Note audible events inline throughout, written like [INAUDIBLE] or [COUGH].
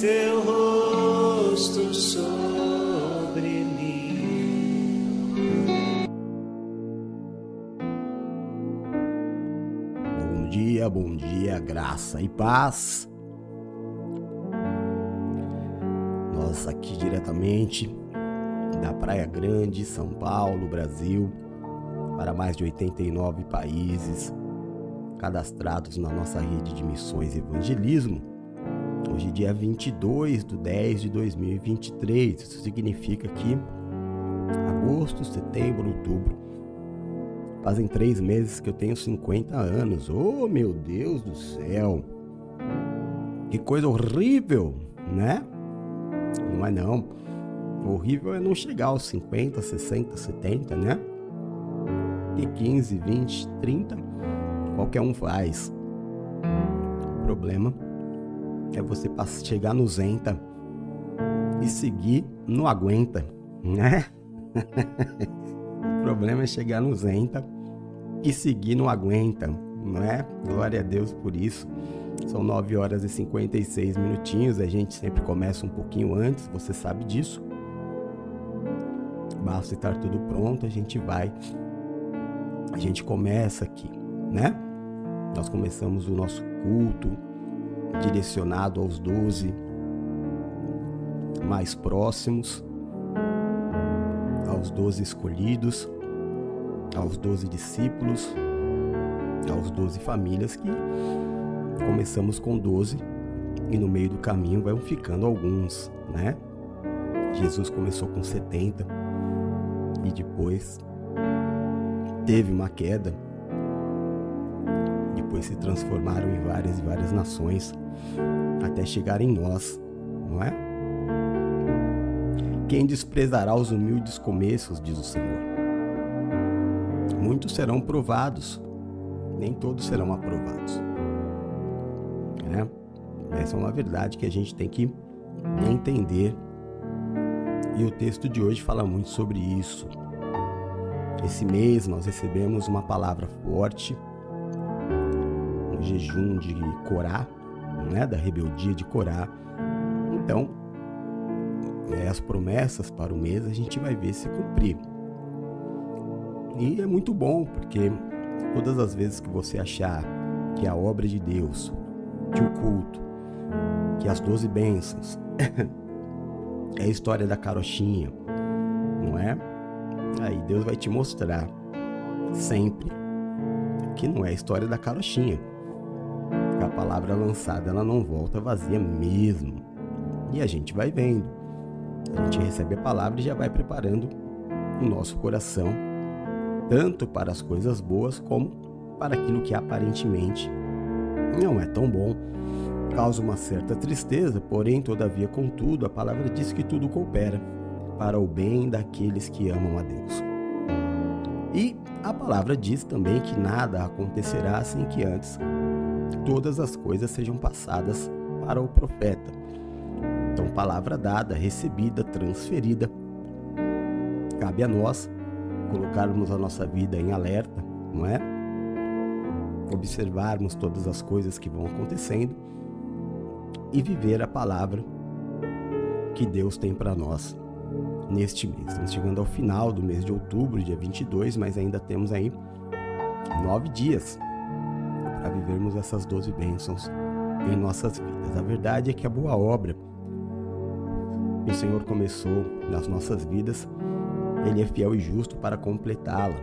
teu rosto sobre mim. Bom dia, bom dia, graça e paz. Nós aqui diretamente da Praia Grande, São Paulo, Brasil, para mais de 89 países cadastrados na nossa rede de missões e evangelismo. Hoje, dia 22 de 10 de 2023. Isso significa que agosto, setembro, outubro. Fazem três meses que eu tenho 50 anos. Oh, meu Deus do céu! Que coisa horrível, né? Não é não. Horrível é não chegar aos 50, 60, 70, né? E 15, 20, 30, qualquer um faz. O problema é você chegar no Zenta e seguir não aguenta, né? [LAUGHS] o problema é chegar no Zenta e seguir não aguenta, não é? Glória a Deus por isso. São 9 horas e 56 minutinhos, a gente sempre começa um pouquinho antes, você sabe disso. Basta estar tudo pronto, a gente vai. A gente começa aqui, né? Nós começamos o nosso culto direcionado aos 12 mais próximos, aos 12 escolhidos, aos 12 discípulos, aos 12 famílias que começamos com 12 e no meio do caminho vão ficando alguns, né? Jesus começou com 70 e depois teve uma queda. Depois se transformaram em várias e várias nações até chegar em nós, não é? Quem desprezará os humildes começos, diz o Senhor. Muitos serão provados, nem todos serão aprovados. É? Essa é uma verdade que a gente tem que entender. E o texto de hoje fala muito sobre isso. Esse mês nós recebemos uma palavra forte, um jejum de Corá, né, da rebeldia de Corá. Então, é, as promessas para o mês a gente vai ver se cumprir. E é muito bom, porque todas as vezes que você achar que a obra de Deus, que o culto, que as doze bênçãos [COUGHS] é a história da carochinha, não é? Aí Deus vai te mostrar sempre que não é a história da carochinha. A palavra lançada ela não volta vazia mesmo. E a gente vai vendo. A gente recebe a palavra e já vai preparando o nosso coração tanto para as coisas boas como para aquilo que aparentemente não é tão bom. Causa uma certa tristeza, porém, todavia, contudo, a palavra diz que tudo coopera para o bem daqueles que amam a Deus. E a palavra diz também que nada acontecerá sem que antes todas as coisas sejam passadas para o profeta. Então, palavra dada, recebida, transferida. Cabe a nós colocarmos a nossa vida em alerta, não é? Observarmos todas as coisas que vão acontecendo e viver a palavra que Deus tem para nós neste mês. Estamos chegando ao final do mês de outubro, dia 22, mas ainda temos aí nove dias para vivermos essas doze bênçãos em nossas vidas. A verdade é que a boa obra que o Senhor começou nas nossas vidas, Ele é fiel e justo para completá-la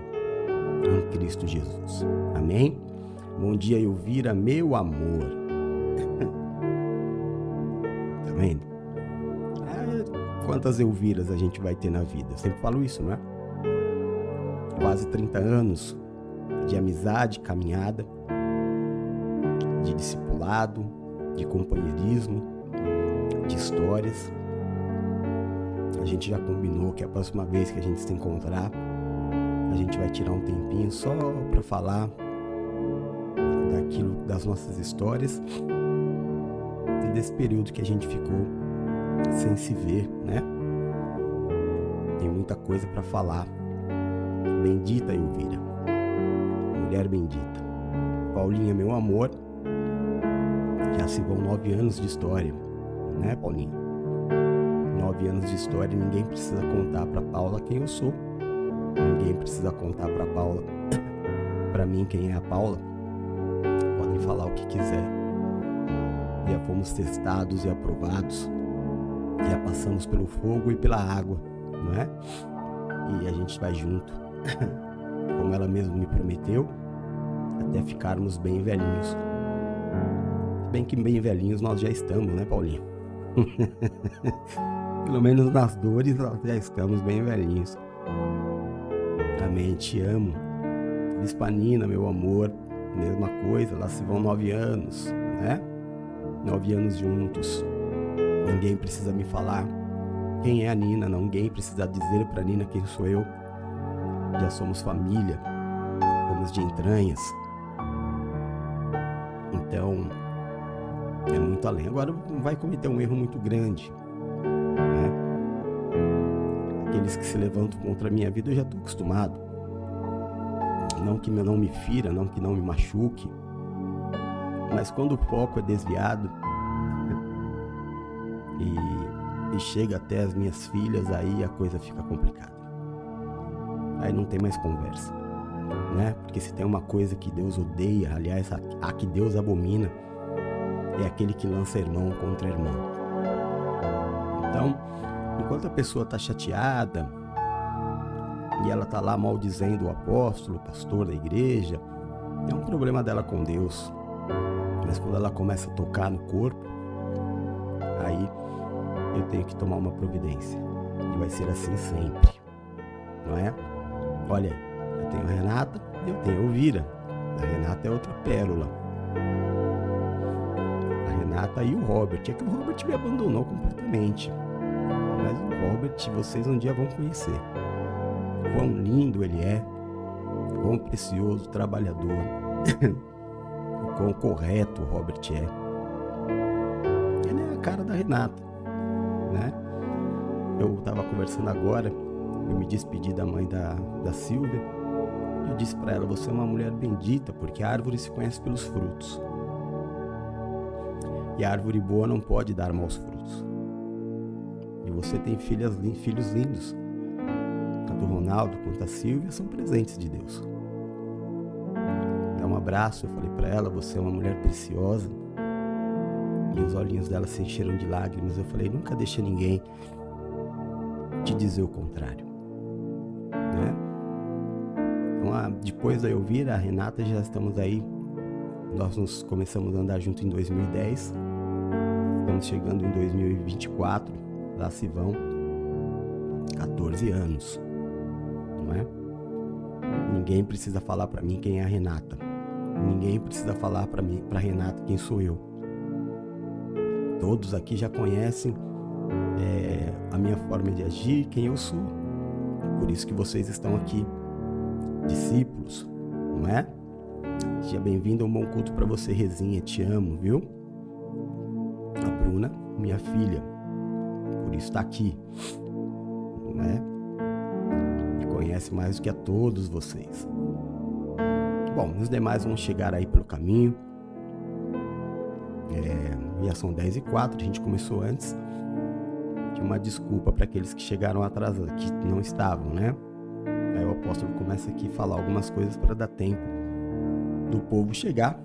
em Cristo Jesus. Amém? Bom dia, Elvira, meu amor. [LAUGHS] tá vendo? quantas Elviras a gente vai ter na vida. Eu sempre falo isso, não é? Quase 30 anos de amizade, caminhada, de discipulado, de companheirismo, de histórias. A gente já combinou que a próxima vez que a gente se encontrar, a gente vai tirar um tempinho só para falar daquilo das nossas histórias e desse período que a gente ficou sem se ver, né? Tem muita coisa para falar. Bendita Elvira, mulher bendita. Paulinha, meu amor, já se vão nove anos de história, né, Paulinho? Nove anos de história, ninguém precisa contar para Paula quem eu sou. Ninguém precisa contar para Paula, [COUGHS] para mim quem é a Paula. Podem falar o que quiser. Já fomos testados e aprovados. Já passamos pelo fogo e pela água, não é? E a gente vai junto. [COUGHS] Como ela mesma me prometeu, até ficarmos bem velhinhos. Bem que bem velhinhos nós já estamos, né, Paulinho? [LAUGHS] Pelo menos nas dores nós já estamos bem velhinhos. Amém, te amo. Lispanina, meu amor, mesma coisa, lá se vão nove anos, né? Nove anos juntos. Ninguém precisa me falar quem é a Nina, ninguém precisa dizer para Nina quem sou eu. Já somos família, somos de entranhas. Então, é muito além. Agora vai cometer um erro muito grande. Né? Aqueles que se levantam contra a minha vida eu já estou acostumado. Não que não me fira, não que não me machuque. Mas quando o foco é desviado [LAUGHS] e, e chega até as minhas filhas, aí a coisa fica complicada. Aí não tem mais conversa. Né? Porque se tem uma coisa que Deus odeia, aliás, a, a que Deus abomina, é aquele que lança irmão contra irmão. Então, enquanto a pessoa está chateada e ela está lá maldizendo o apóstolo, o pastor da igreja, é um problema dela com Deus. Mas quando ela começa a tocar no corpo, aí eu tenho que tomar uma providência. E vai ser assim sempre. Não é? Olha, eu tenho Renata, eu tenho Elvira. A Renata é outra pérola. Renata e o Robert. É que o Robert me abandonou completamente. Mas o Robert vocês um dia vão conhecer. Quão lindo ele é, quão precioso, trabalhador, [COUGHS] o quão correto o Robert é. Ele é a cara da Renata, né? Eu estava conversando agora, eu me despedi da mãe da, da Silvia. Eu disse para ela: Você é uma mulher bendita, porque a árvore se conhece pelos frutos. E a árvore boa não pode dar maus frutos. E você tem filhas, filhos lindos. Tanto o Ronaldo quanto a Silvia são presentes de Deus. Dá um abraço, eu falei para ela, você é uma mulher preciosa. E os olhinhos dela se encheram de lágrimas. Eu falei, nunca deixe ninguém te dizer o contrário. Né? Então, depois da eu vir, a Renata, já estamos aí. Nós nos começamos a andar junto em 2010 Estamos chegando em 2024, lá se vão 14 anos, não é? Ninguém precisa falar para mim quem é a Renata. Ninguém precisa falar para mim, para Renata quem sou eu. Todos aqui já conhecem é, a minha forma de agir, quem eu sou. Por isso que vocês estão aqui, discípulos, não é? Seja bem-vindo a um bom culto para você, Rezinha. Te amo, viu? Bruna, minha filha. Por isso está aqui. Né? Conhece mais do que a todos vocês. Bom, os demais vão chegar aí pelo caminho. É, já são 10 e 4, a gente começou antes. Tinha uma desculpa para aqueles que chegaram atrasados, que não estavam, né? Aí o apóstolo começa aqui a falar algumas coisas para dar tempo do povo chegar,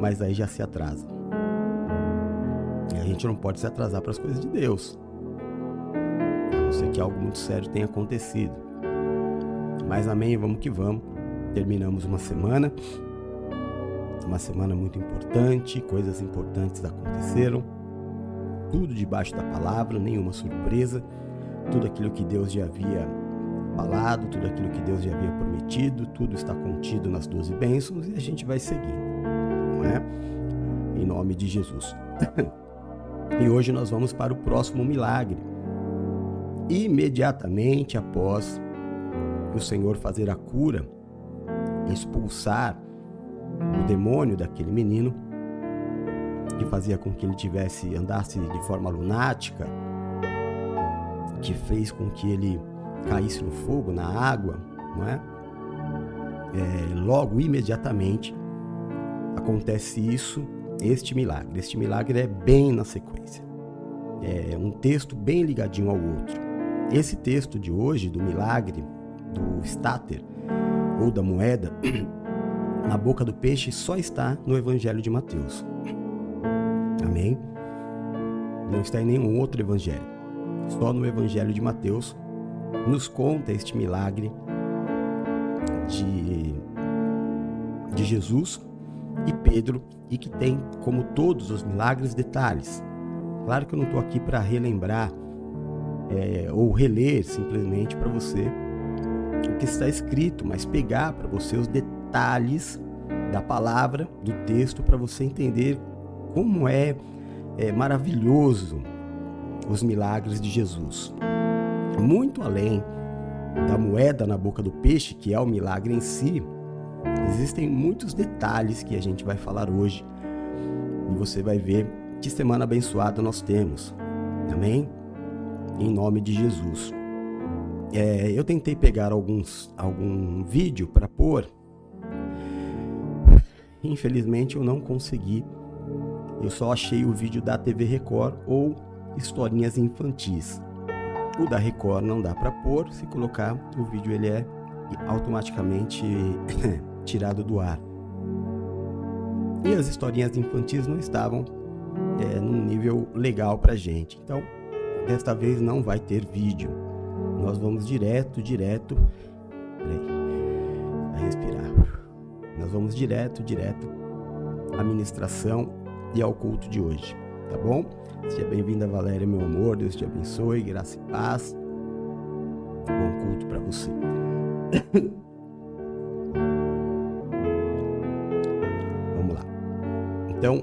mas aí já se atrasa. A gente não pode se atrasar para as coisas de Deus. A não ser que algo muito sério tenha acontecido. Mas amém, vamos que vamos. Terminamos uma semana. Uma semana muito importante, coisas importantes aconteceram. Tudo debaixo da palavra, nenhuma surpresa. Tudo aquilo que Deus já havia falado, tudo aquilo que Deus já havia prometido, tudo está contido nas doze bênçãos e a gente vai seguindo, não é? Em nome de Jesus. [LAUGHS] E hoje nós vamos para o próximo milagre. Imediatamente após o Senhor fazer a cura, expulsar o demônio daquele menino, que fazia com que ele tivesse andasse de forma lunática, que fez com que ele caísse no fogo, na água, não é? é logo imediatamente acontece isso este milagre. Este milagre é bem na sequência. é, um texto bem ligadinho ao outro. Esse texto de hoje, do milagre do Stater, ou da moeda, [CLEARS THROAT] na boca do peixe, só está no Evangelho de Mateus. Amém? Não está em nenhum outro evangelho. Só no Evangelho de Mateus nos conta este milagre de, de Jesus e Pedro e que tem, como todos os milagres, detalhes. Claro que eu não estou aqui para relembrar é, ou reler simplesmente para você o que está escrito, mas pegar para você os detalhes da palavra, do texto, para você entender como é, é maravilhoso os milagres de Jesus. Muito além da moeda na boca do peixe, que é o milagre em si, existem muitos detalhes que a gente vai falar hoje e você vai ver que semana abençoada nós temos. Amém? Em nome de Jesus. É, eu tentei pegar alguns, algum vídeo para pôr. Infelizmente eu não consegui. Eu só achei o vídeo da TV Record ou historinhas infantis. O da Record não dá para pôr, se colocar o vídeo ele é automaticamente [LAUGHS] tirado do ar. E as historinhas infantis não estavam é, num nível legal para gente. Então, desta vez não vai ter vídeo. Nós vamos direto, direto. Peraí, vai respirar. Nós vamos direto, direto à ministração e ao culto de hoje, tá bom? Seja bem-vinda, Valéria, meu amor. Deus te abençoe, graça e paz. Bom culto para você. [COUGHS] Então,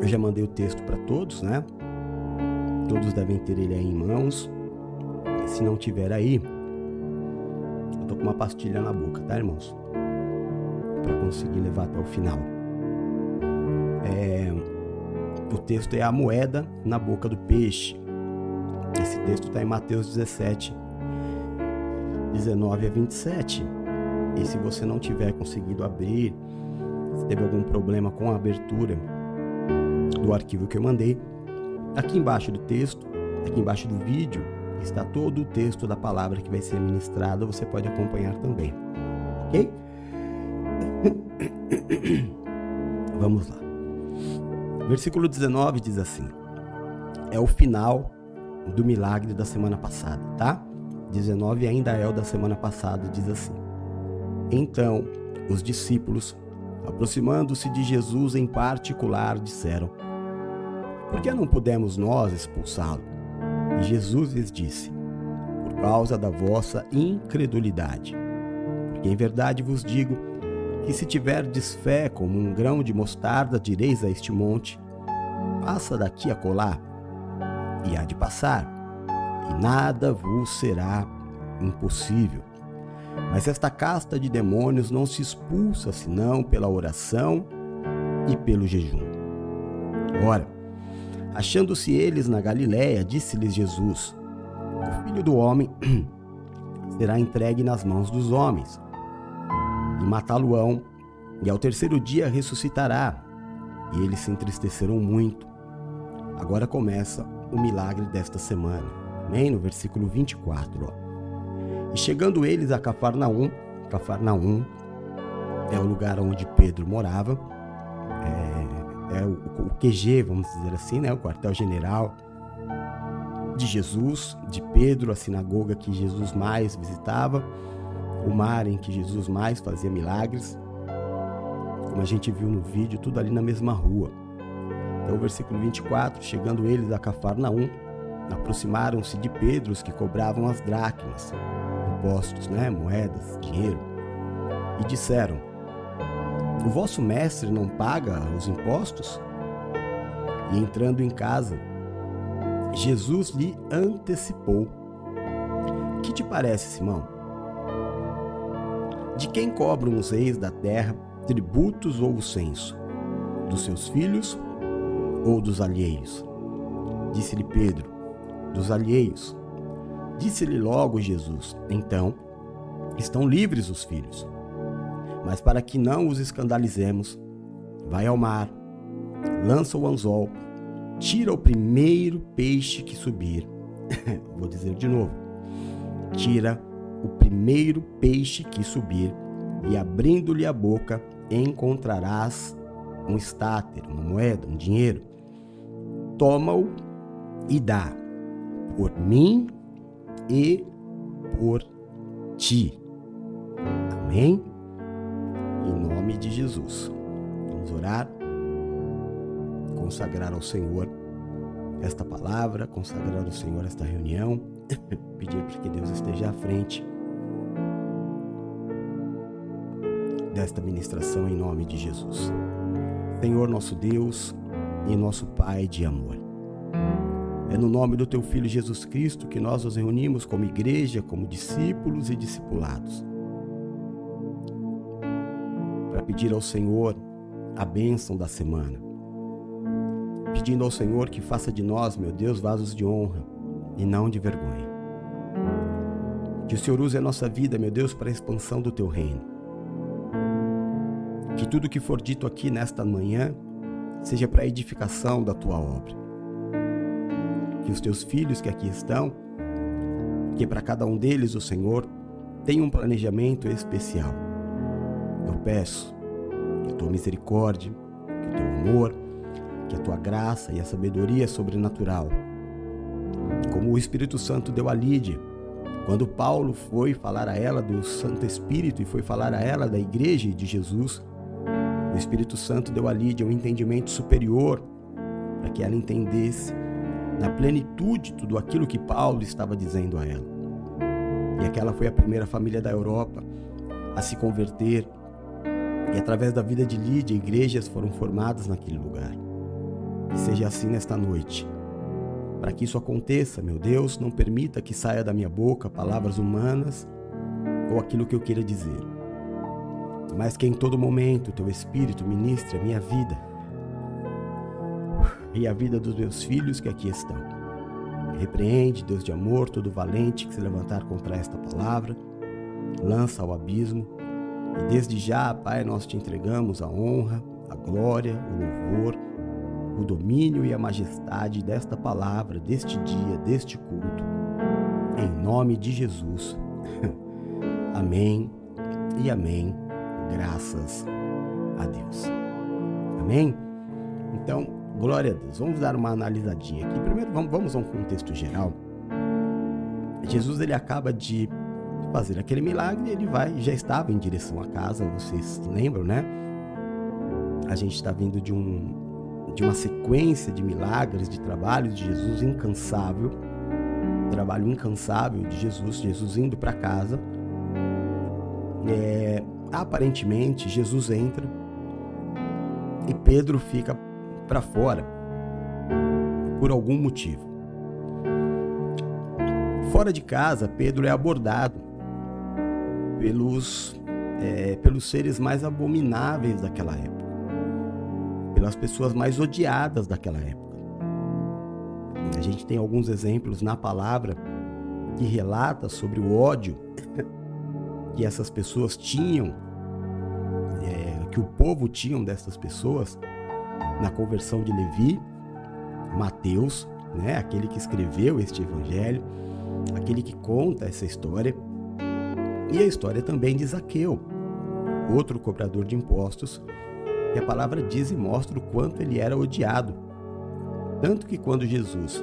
eu já mandei o texto para todos, né? Todos devem ter ele aí em mãos. E se não tiver aí, eu tô com uma pastilha na boca, tá, irmãos? Para conseguir levar até o final. É, o texto é a moeda na boca do peixe. Esse texto está em Mateus 17, 19 a 27. E se você não tiver conseguido abrir, se teve algum problema com a abertura do arquivo que eu mandei, aqui embaixo do texto, aqui embaixo do vídeo, está todo o texto da palavra que vai ser ministrada, você pode acompanhar também. Ok? [COUGHS] Vamos lá. Versículo 19 diz assim: É o final do milagre da semana passada, tá? 19 ainda é o da semana passada, diz assim: Então os discípulos, aproximando-se de Jesus em particular, disseram: Por que não pudemos nós expulsá-lo? E Jesus lhes disse: Por causa da vossa incredulidade. Porque em verdade vos digo que se tiverdes fé como um grão de mostarda, direis a este monte: passa daqui a colar, e há de passar, e nada vos será impossível. Mas esta casta de demônios não se expulsa senão pela oração e pelo jejum. Ora, achando-se eles na Galiléia, disse-lhes Jesus: O filho do homem [CLEARS THROAT] será entregue nas mãos dos homens e matá-lo-ão, e ao terceiro dia ressuscitará. E eles se entristeceram muito. Agora começa o milagre desta semana. Amém? No versículo 24. Ó. E chegando eles a Cafarnaum, Cafarnaum é o lugar onde Pedro morava, é, é o, o QG, vamos dizer assim, né? o quartel-general de Jesus, de Pedro, a sinagoga que Jesus mais visitava o mar em que Jesus mais fazia milagres, como a gente viu no vídeo, tudo ali na mesma rua. Então, o versículo 24: Chegando eles a Cafarnaum, aproximaram-se de Pedro os que cobravam as dracmas, impostos, né, moedas, dinheiro, e disseram: O vosso mestre não paga os impostos? E entrando em casa, Jesus lhe antecipou: Que te parece, Simão? De quem cobram os reis da terra tributos ou o censo? Dos seus filhos ou dos alheios? Disse-lhe Pedro: Dos alheios. Disse-lhe logo Jesus: Então, estão livres os filhos. Mas para que não os escandalizemos, vai ao mar, lança o anzol tira o primeiro peixe que subir. [LAUGHS] Vou dizer de novo. Tira o primeiro peixe que subir, e abrindo-lhe a boca, encontrarás um estáter, uma moeda, um dinheiro. Toma-o e dá por mim e por ti. Amém? Em nome de Jesus. Vamos orar, consagrar ao Senhor esta palavra, consagrar ao Senhor esta reunião, [LAUGHS] pedir para que Deus esteja à frente desta ministração em nome de Jesus. Senhor nosso Deus e nosso Pai de amor. É no nome do teu Filho Jesus Cristo que nós nos reunimos como igreja, como discípulos e discipulados. Para pedir ao Senhor a bênção da semana. Pedindo ao Senhor que faça de nós, meu Deus, vasos de honra e não de vergonha. Que o Senhor use a nossa vida, meu Deus, para a expansão do teu reino que tudo que for dito aqui nesta manhã seja para a edificação da tua obra. Que os teus filhos que aqui estão, que para cada um deles o Senhor tenha um planejamento especial. Eu peço que a tua misericórdia, que o teu amor, que a tua graça e a sabedoria sobrenatural, como o Espírito Santo deu a Lídia, quando Paulo foi falar a ela do Santo Espírito e foi falar a ela da igreja de Jesus, o Espírito Santo deu a Lídia um entendimento superior para que ela entendesse na plenitude tudo aquilo que Paulo estava dizendo a ela. E aquela foi a primeira família da Europa a se converter. E através da vida de Lídia, igrejas foram formadas naquele lugar. Que seja assim nesta noite. Para que isso aconteça, meu Deus, não permita que saia da minha boca palavras humanas ou aquilo que eu queira dizer mas que em todo momento teu Espírito ministre a minha vida e a vida dos meus filhos que aqui estão. Repreende, Deus de amor, todo valente que se levantar contra esta palavra, lança ao abismo. E desde já, Pai, nós te entregamos a honra, a glória, o louvor, o domínio e a majestade desta palavra, deste dia, deste culto. Em nome de Jesus. [LAUGHS] amém e amém graças a Deus. Amém? Então, glória a Deus. Vamos dar uma analisadinha aqui. Primeiro, vamos, vamos a um contexto geral. Jesus ele acaba de fazer aquele milagre, ele vai, já estava em direção à casa, vocês lembram, né? A gente está vindo de um de uma sequência de milagres, de trabalhos de Jesus incansável, trabalho incansável de Jesus, Jesus indo para casa. É, aparentemente Jesus entra e Pedro fica para fora por algum motivo. Fora de casa, Pedro é abordado pelos, é, pelos seres mais abomináveis daquela época, pelas pessoas mais odiadas daquela época. A gente tem alguns exemplos na palavra que relata sobre o ódio que essas pessoas tinham, é, que o povo tinham dessas pessoas na conversão de Levi, Mateus, né, aquele que escreveu este evangelho, aquele que conta essa história, e a história também de Zaqueu, outro cobrador de impostos, que a palavra diz e mostra o quanto ele era odiado. Tanto que quando Jesus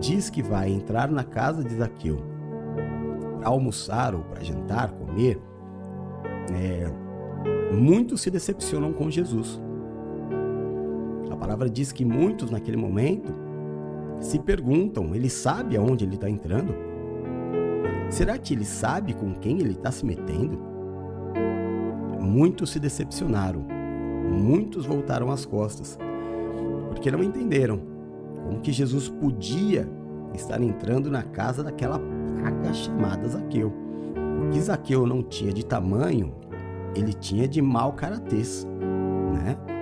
diz que vai entrar na casa de Zaqueu almoçar ou para jantar, comer, é, muitos se decepcionam com Jesus. A palavra diz que muitos naquele momento se perguntam: ele sabe aonde ele está entrando? Será que ele sabe com quem ele está se metendo? Muitos se decepcionaram, muitos voltaram as costas, porque não entenderam como que Jesus podia estar entrando na casa daquela praga chamada Zaqueu. O que Zaqueu não tinha de tamanho, ele tinha de mau caratês, né?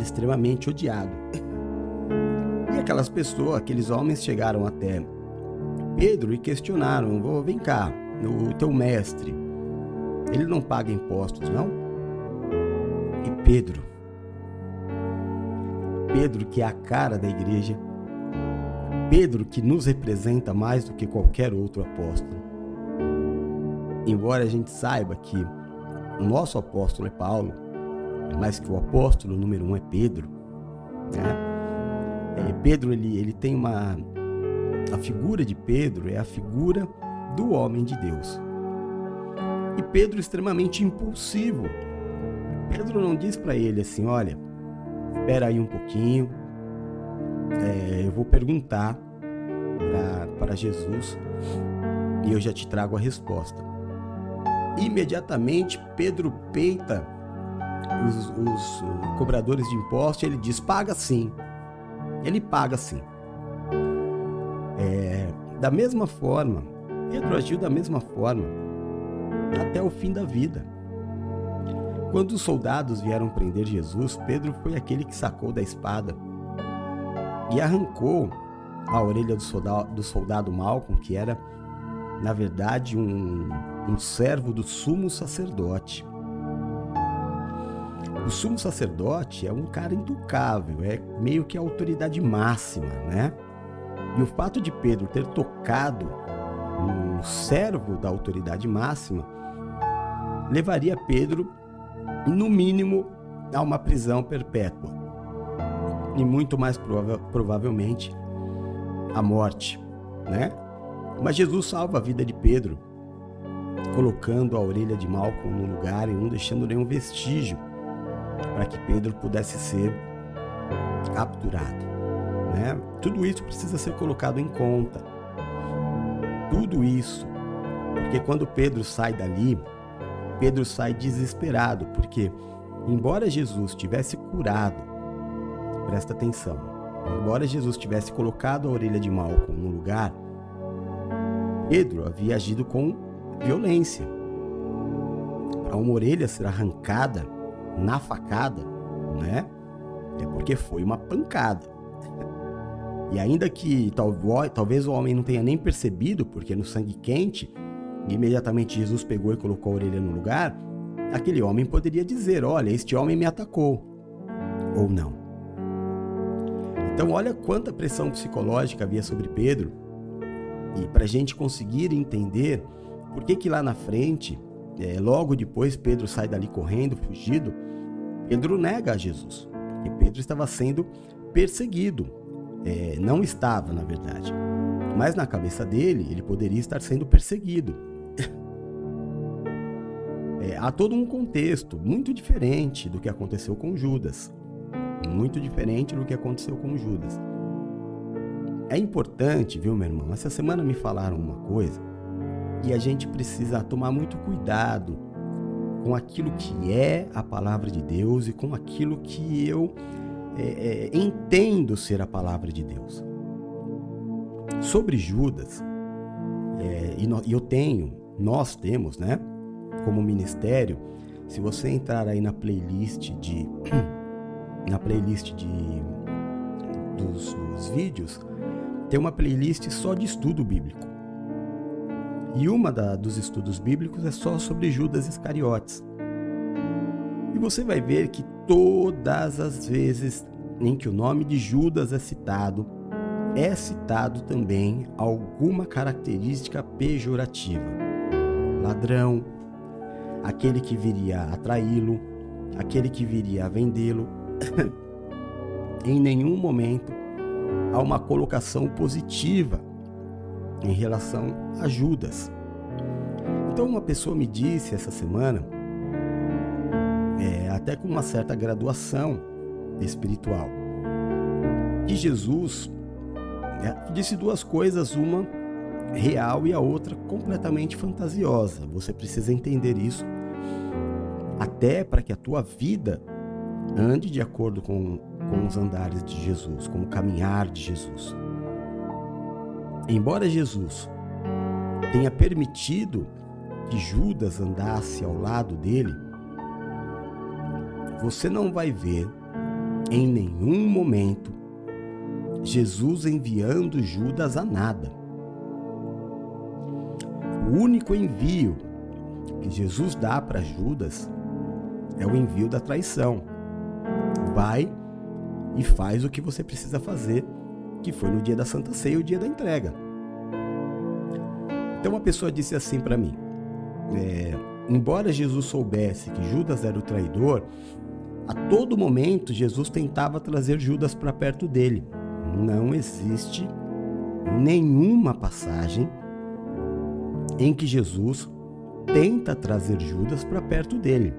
Era extremamente odiado. E aquelas pessoas, aqueles homens chegaram até Pedro e questionaram: Vou, vem cá, o teu mestre, ele não paga impostos, não? E Pedro, Pedro que é a cara da igreja, Pedro que nos representa mais do que qualquer outro apóstolo. Embora a gente saiba que o nosso apóstolo é Paulo, mas que o apóstolo número um é Pedro, né? É, Pedro ele, ele tem uma a figura de Pedro é a figura do homem de Deus. E Pedro extremamente impulsivo. Pedro não diz para ele assim, olha, espera aí um pouquinho, é, eu vou perguntar para Jesus e eu já te trago a resposta. Imediatamente Pedro peita os, os cobradores de impostos ele diz: paga sim. Ele paga sim. É, da mesma forma, Pedro agiu da mesma forma até o fim da vida. Quando os soldados vieram prender Jesus, Pedro foi aquele que sacou da espada e arrancou a orelha do soldado, do soldado que era, na verdade, um, um servo do sumo sacerdote. O sumo sacerdote é um cara intocável, é meio que a autoridade máxima, né? E o fato de Pedro ter tocado no servo da autoridade máxima levaria Pedro, no mínimo, a uma prisão perpétua. E muito mais prova provavelmente a morte, né? Mas Jesus salva a vida de Pedro, colocando a orelha de Malcolm no lugar e não deixando nenhum vestígio para que Pedro pudesse ser capturado. Né? Tudo isso precisa ser colocado em conta. Tudo isso. Porque quando Pedro sai dali, Pedro sai desesperado, porque embora Jesus tivesse curado, presta atenção, embora Jesus tivesse colocado a orelha de Malcolm no lugar, Pedro havia agido com violência. Para uma orelha ser arrancada na facada, né? É porque foi uma pancada. E ainda que talvez o homem não tenha nem percebido, porque no sangue quente, imediatamente Jesus pegou e colocou a orelha no lugar, aquele homem poderia dizer: Olha, este homem me atacou. Ou não. Então, olha quanta pressão psicológica havia sobre Pedro. E para a gente conseguir entender por que, que lá na frente, é, logo depois, Pedro sai dali correndo, fugido, Pedro nega a Jesus. Porque Pedro estava sendo perseguido. É, não estava, na verdade. Mas na cabeça dele, ele poderia estar sendo perseguido. [LAUGHS] É, há todo um contexto muito diferente do que aconteceu com Judas. Muito diferente do que aconteceu com Judas. É importante, viu, meu irmão? Essa semana me falaram uma coisa e a gente precisa tomar muito cuidado com aquilo que é a palavra de Deus e com aquilo que eu é, é, entendo ser a palavra de Deus. Sobre Judas, é, e, no, eu tenho, nós temos, né, como ministério, se você entrar aí na playlist de [CLEARS THROAT] na playlist de dos, dos vídeos, tem uma playlist só de estudo bíblico. E uma da, dos estudos bíblicos é só sobre Judas Iscariotes. E você vai ver que todas as vezes em que o nome de Judas é citado, é citado também alguma característica pejorativa. Ladrão, aquele que viria a traí-lo, aquele que viria a vendê-lo. [COUGHS] em nenhum momento há uma colocação positiva em relação a Judas. Então, uma pessoa me disse essa semana, é, até com uma certa graduação espiritual, que Jesus é, disse duas coisas, uma real e a outra completamente fantasiosa. Você precisa entender isso até para que a tua vida ande de acordo com, com os andares de Jesus, com o caminhar de Jesus. Embora Jesus tenha permitido que Judas andasse ao lado dele, você não vai ver em nenhum momento Jesus enviando Judas a nada. O único envio que Jesus dá para Judas é o envio da traição. Vai e faz o que você precisa fazer, que foi no dia da Santa Ceia, o dia da entrega. Então uma pessoa disse assim para mim: é, embora Jesus soubesse que Judas era o traidor, a todo momento Jesus tentava trazer Judas para perto dele. Não existe nenhuma passagem em que Jesus tenta trazer Judas para perto dele.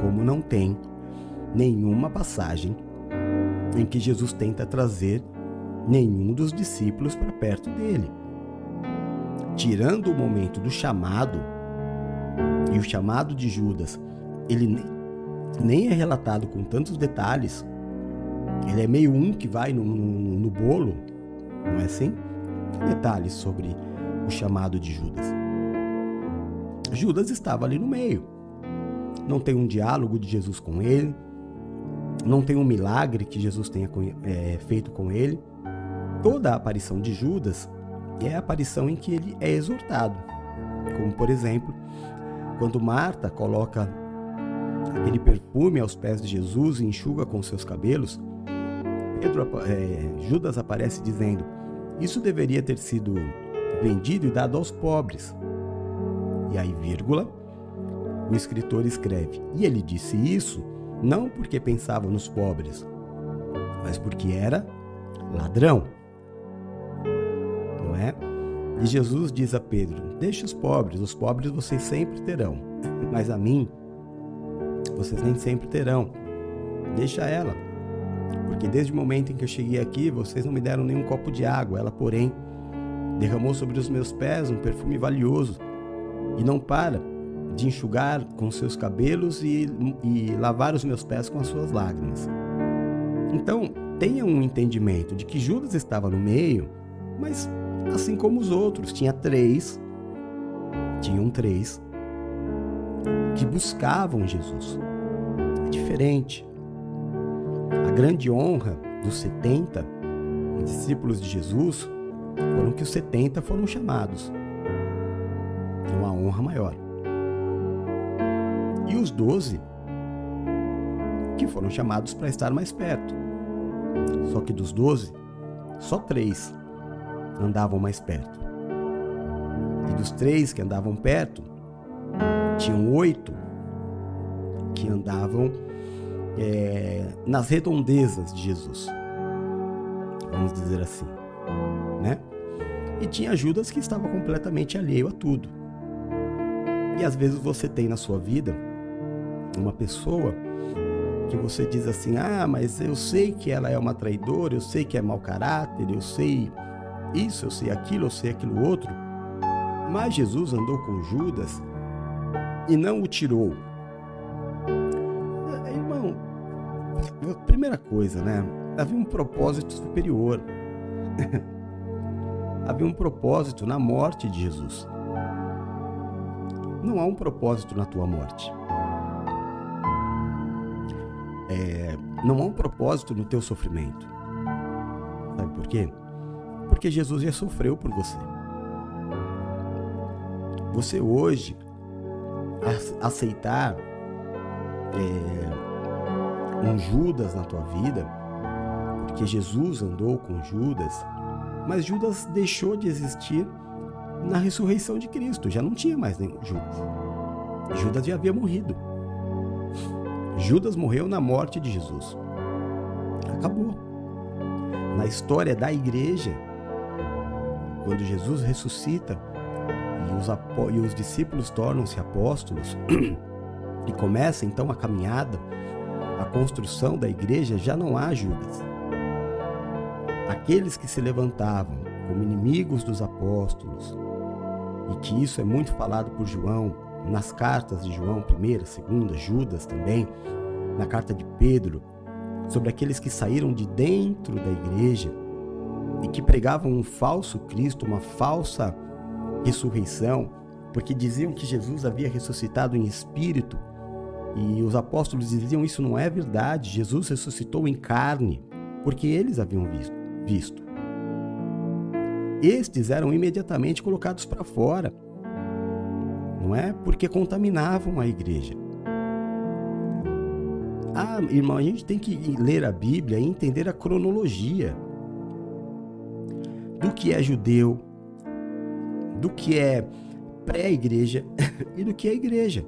Como não tem nenhuma passagem em que Jesus tenta trazer nenhum dos discípulos para perto dele. Tirando o momento do chamado, e o chamado de Judas, ele nem é relatado com tantos detalhes, ele é meio um que vai no, no, no bolo, não é assim? Detalhes sobre o chamado de Judas. Judas estava ali no meio. Não tem um diálogo de Jesus com ele, não tem um milagre que Jesus tenha é, feito com ele. Toda a aparição de Judas é a aparição em que ele é exortado. Como, por exemplo, quando Marta coloca aquele perfume aos pés de Jesus e enxuga com seus cabelos, Pedro, é, Judas aparece dizendo: Isso deveria ter sido vendido e dado aos pobres. E aí, vírgula, o escritor escreve: E ele disse isso não porque pensava nos pobres, mas porque era ladrão. Não é? E Jesus diz a Pedro: Deixe os pobres, os pobres vocês sempre terão, mas a mim vocês nem sempre terão. Deixa ela, porque desde o momento em que eu cheguei aqui, vocês não me deram nenhum copo de água. Ela, porém, derramou sobre os meus pés um perfume valioso e não para de enxugar com seus cabelos e, e lavar os meus pés com as suas lágrimas. Então, tenha um entendimento de que Judas estava no meio, mas assim como os outros, tinha três, tinham três, que buscavam Jesus. É diferente. A grande honra dos 70 discípulos de Jesus foram que os 70 foram chamados. É uma honra maior e os doze que foram chamados para estar mais perto. Só que dos doze, só três andavam mais perto. E dos três que andavam perto, tinham oito que andavam é, nas redondezas de Jesus. Vamos dizer assim, né? E tinha Judas que estava completamente alheio a tudo. E às vezes você tem na sua vida uma pessoa que você diz assim: ah, mas eu sei que ela é uma traidora, eu sei que é mau caráter, eu sei isso, eu sei aquilo, eu sei aquilo outro. Mas Jesus andou com Judas e não o tirou. É, irmão, primeira coisa, né? Havia um propósito superior. [LAUGHS] havia um propósito na morte de Jesus. Não há um propósito na tua morte. É, não há um propósito no teu sofrimento. Sabe por quê? Porque Jesus já sofreu por você. Você hoje aceitar é, um Judas na tua vida, porque Jesus andou com Judas, mas Judas deixou de existir na ressurreição de Cristo, já não tinha mais nenhum Judas. Judas já havia morrido. Judas morreu na morte de Jesus. Acabou. Na história da igreja, quando Jesus ressuscita e os, e os discípulos tornam-se apóstolos [CLEARS THROAT] e começa então a caminhada, a construção da igreja, já não há Judas. Aqueles que se levantavam como inimigos dos apóstolos, e que isso é muito falado por João, nas cartas de João, primeira, segunda, Judas também, na carta de Pedro, sobre aqueles que saíram de dentro da igreja e que pregavam um falso Cristo, uma falsa ressurreição, porque diziam que Jesus havia ressuscitado em espírito. E os apóstolos diziam isso não é verdade, Jesus ressuscitou em carne, porque eles haviam visto. visto. Estes eram imediatamente colocados para fora não é? Porque contaminavam a igreja. Ah, irmão, a gente tem que ler a Bíblia e entender a cronologia do que é judeu, do que é pré-igreja [LAUGHS] e do que é igreja.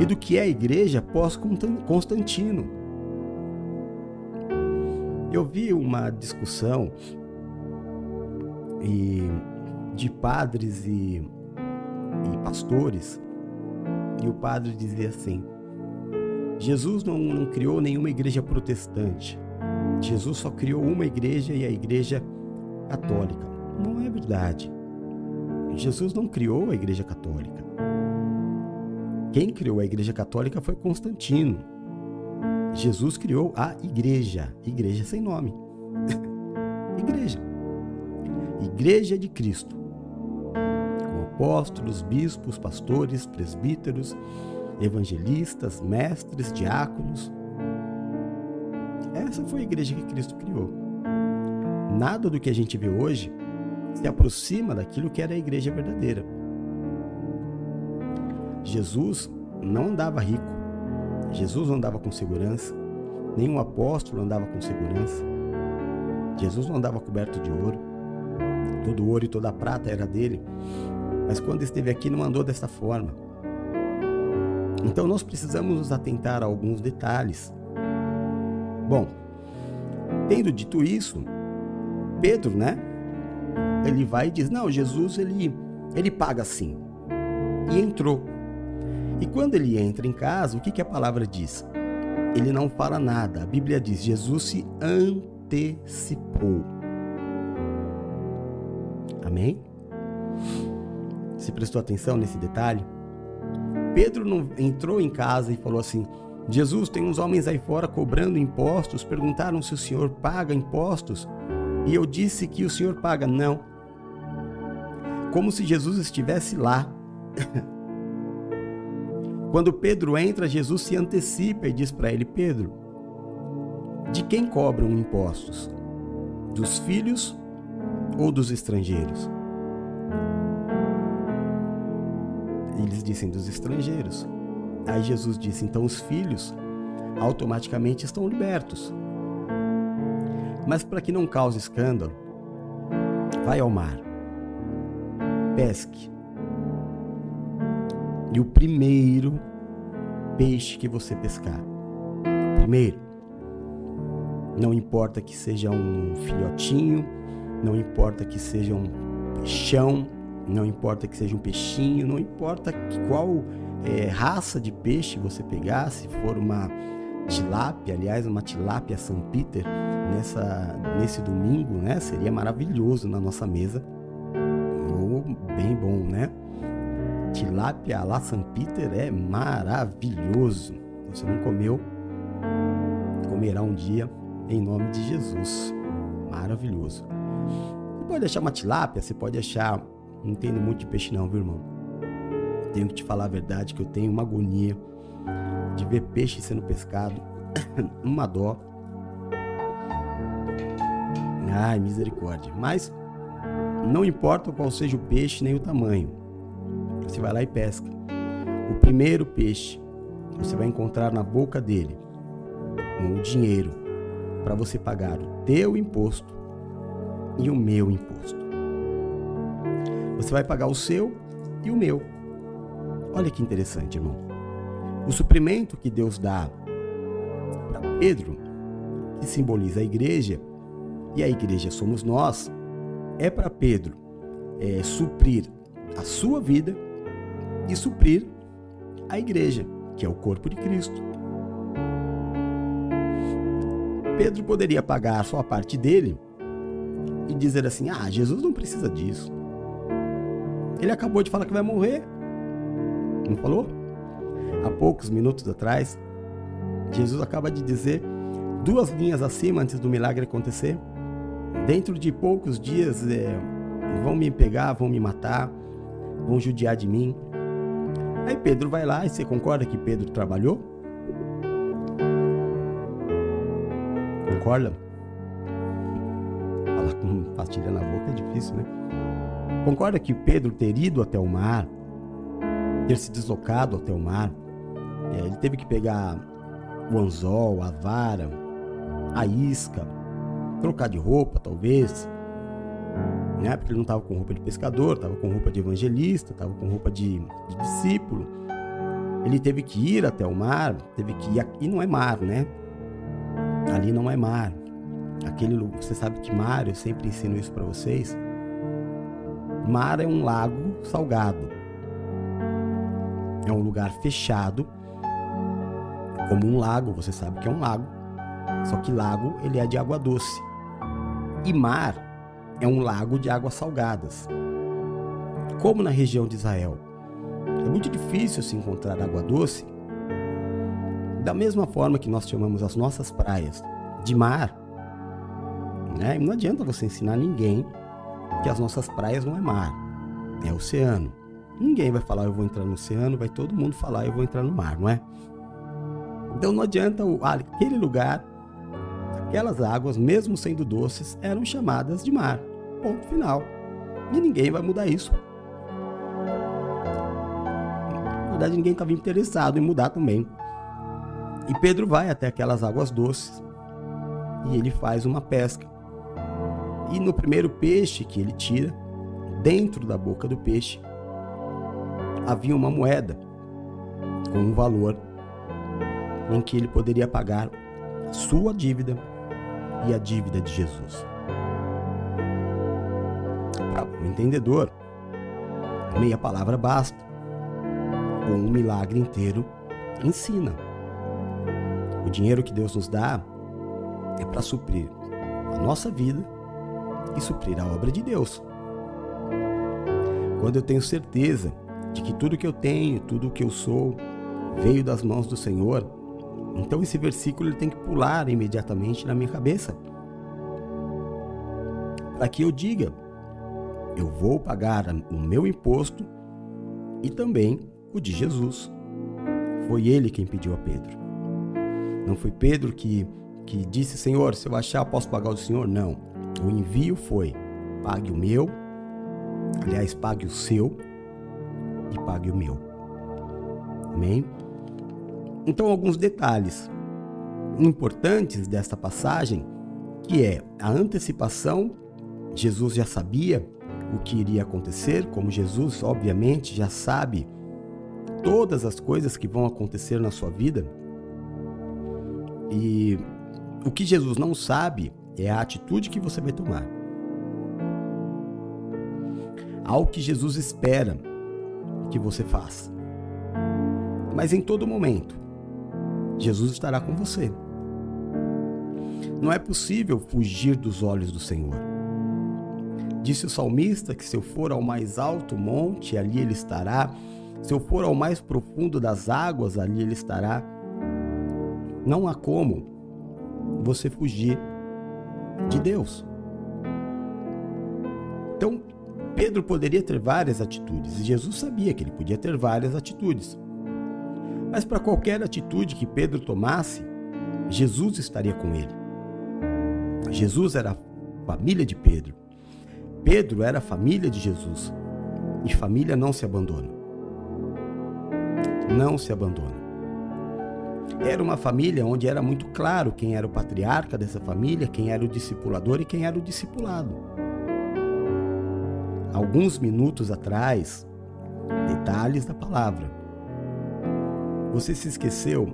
E do que é igreja pós-Constantino. Eu vi uma discussão e, de padres e, e pastores, e o padre dizia assim: Jesus não, não criou nenhuma igreja protestante. Jesus só criou uma igreja e a igreja católica. Não é verdade. Jesus não criou a igreja católica. Quem criou a igreja católica foi Constantino. Jesus criou a igreja, igreja sem nome. [LAUGHS] igreja. Igreja de Cristo. Apóstolos, bispos, pastores, presbíteros, evangelistas, mestres, diáconos. Essa foi a igreja que Cristo criou. Nada do que a gente vê hoje se aproxima daquilo que era a igreja verdadeira. Jesus não andava rico, Jesus não andava com segurança, nenhum apóstolo andava com segurança, Jesus não andava coberto de ouro, todo ouro e toda prata era dele, mas quando esteve aqui não andou dessa forma. Então nós precisamos nos atentar a alguns detalhes. Bom, tendo dito isso, Pedro, né? Ele vai e diz: "Não, Jesus ele ele paga sim". E entrou. E quando ele entra em casa, o que, que a palavra diz? Ele não fala nada. A Bíblia diz: Jesus se antecipou. Amém? Se prestou atenção nesse detalhe? Pedro não entrou em casa e falou assim: Jesus, tem uns homens aí fora cobrando impostos. Perguntaram se o senhor paga impostos. E eu disse que o senhor paga. Não. Como se Jesus estivesse lá. [LAUGHS] Quando Pedro entra, Jesus se antecipa e diz para ele: Pedro, de quem cobram impostos? Dos filhos ou dos estrangeiros? Eles dizem dos estrangeiros. Aí Jesus disse: então os filhos automaticamente estão libertos. Mas para que não cause escândalo, vai ao mar, pesque e o primeiro peixe que você pescar. Primeiro, não importa que seja um filhotinho, não importa que seja um peixão, não importa que seja um peixinho, não importa qual é, raça de peixe você pegar, se for uma tilápia, aliás, uma tilápia São Peter, nessa, nesse domingo, né? Seria maravilhoso na nossa mesa. Oh, bem bom, né? tilápia lá São Peter é maravilhoso. Você não comeu, comerá um dia em nome de Jesus. Maravilhoso. Você pode achar uma tilápia, você pode achar. Não entendo muito de peixe, não, viu, irmão? Tenho que te falar a verdade que eu tenho uma agonia de ver peixe sendo pescado. [COUGHS] uma dó. Ai, misericórdia. Mas não importa qual seja o peixe nem o tamanho. Você vai lá e pesca. O primeiro peixe você vai encontrar na boca dele o dinheiro para você pagar o teu imposto e o meu imposto. Você vai pagar o seu e o meu. Olha que interessante, irmão. O suprimento que Deus dá para Pedro, que simboliza a igreja, e a igreja somos nós, é para Pedro é, suprir a sua vida e suprir a igreja, que é o corpo de Cristo. Pedro poderia pagar a parte dele e dizer assim: Ah, Jesus não precisa disso. Ele acabou de falar que vai morrer. Não falou? Há poucos minutos atrás, Jesus acaba de dizer duas linhas acima antes do milagre acontecer. Dentro de poucos dias é, vão me pegar, vão me matar, vão judiar de mim. Aí Pedro vai lá e você concorda que Pedro trabalhou? Concorda? Falar com pastilha na boca é difícil, né? Concorda que Pedro ter ido até o mar, ter se deslocado até o mar, é, ele teve que pegar o anzol, a vara, a isca, trocar de roupa, talvez, né? Porque ele não estava com roupa de pescador, estava com roupa de evangelista, estava com roupa de, de, discípulo. Ele teve que ir até o mar, teve que ir aqui não é mar, né? Ali não é mar. Aquele, você sabe que mar, eu sempre ensino isso para vocês. Mar é um lago salgado. É um lugar fechado, como um lago, você sabe que é um lago. Só que lago, ele é de água doce. E mar é um lago de águas salgadas. Como na região de Israel, é muito difícil se encontrar água doce. Da mesma forma que nós chamamos as nossas praias de mar, né? não adianta você ensinar ninguém que as nossas praias não é mar, é oceano. Ninguém vai falar eu vou entrar no oceano, vai todo mundo falar eu vou entrar no mar, não é? Então não adianta aquele lugar, aquelas águas, mesmo sendo doces, eram chamadas de mar. Ponto final. E ninguém vai mudar isso. Na verdade, ninguém estava interessado em mudar também. E Pedro vai até aquelas águas doces e ele faz uma pesca. E no primeiro peixe que ele tira, dentro da boca do peixe, havia uma moeda com um valor em que ele poderia pagar a sua dívida e a dívida de Jesus. Para o entendedor, meia palavra basta, ou um milagre inteiro ensina. O dinheiro que Deus nos dá é para suprir a nossa vida e suprir a obra de Deus. Quando eu tenho certeza de que tudo que eu tenho, tudo que eu sou, veio das mãos do Senhor, então esse versículo ele tem que pular imediatamente na minha cabeça. Para que eu diga, eu vou pagar o meu imposto e também o de Jesus. Foi ele quem pediu a Pedro. Não foi Pedro que, que disse, Senhor, se eu achar, posso pagar o Senhor? Não. O envio foi: pague o meu, aliás, pague o seu e pague o meu. Amém? Então, alguns detalhes importantes desta passagem, que é a antecipação, Jesus já sabia o que iria acontecer, como Jesus, obviamente, já sabe todas as coisas que vão acontecer na sua vida. E o que Jesus não sabe é a atitude que você vai tomar. Algo que Jesus espera que você faça. Mas em todo momento, Jesus estará com você. Não é possível fugir dos olhos do Senhor. Disse o salmista que se eu for ao mais alto monte, ali ele estará. Se eu for ao mais profundo das águas, ali ele estará. Não há como você fugir de Deus. Então, Pedro poderia ter várias atitudes, e Jesus sabia que ele podia ter várias atitudes. Mas para qualquer atitude que Pedro tomasse, Jesus estaria com ele. Jesus era a família de Pedro. Pedro era a família de Jesus. E família não se abandona. Não se abandona. Era uma família onde era muito claro quem era o patriarca dessa família, quem era o discipulador e quem era o discipulado. Alguns minutos atrás, detalhes da palavra. Você se esqueceu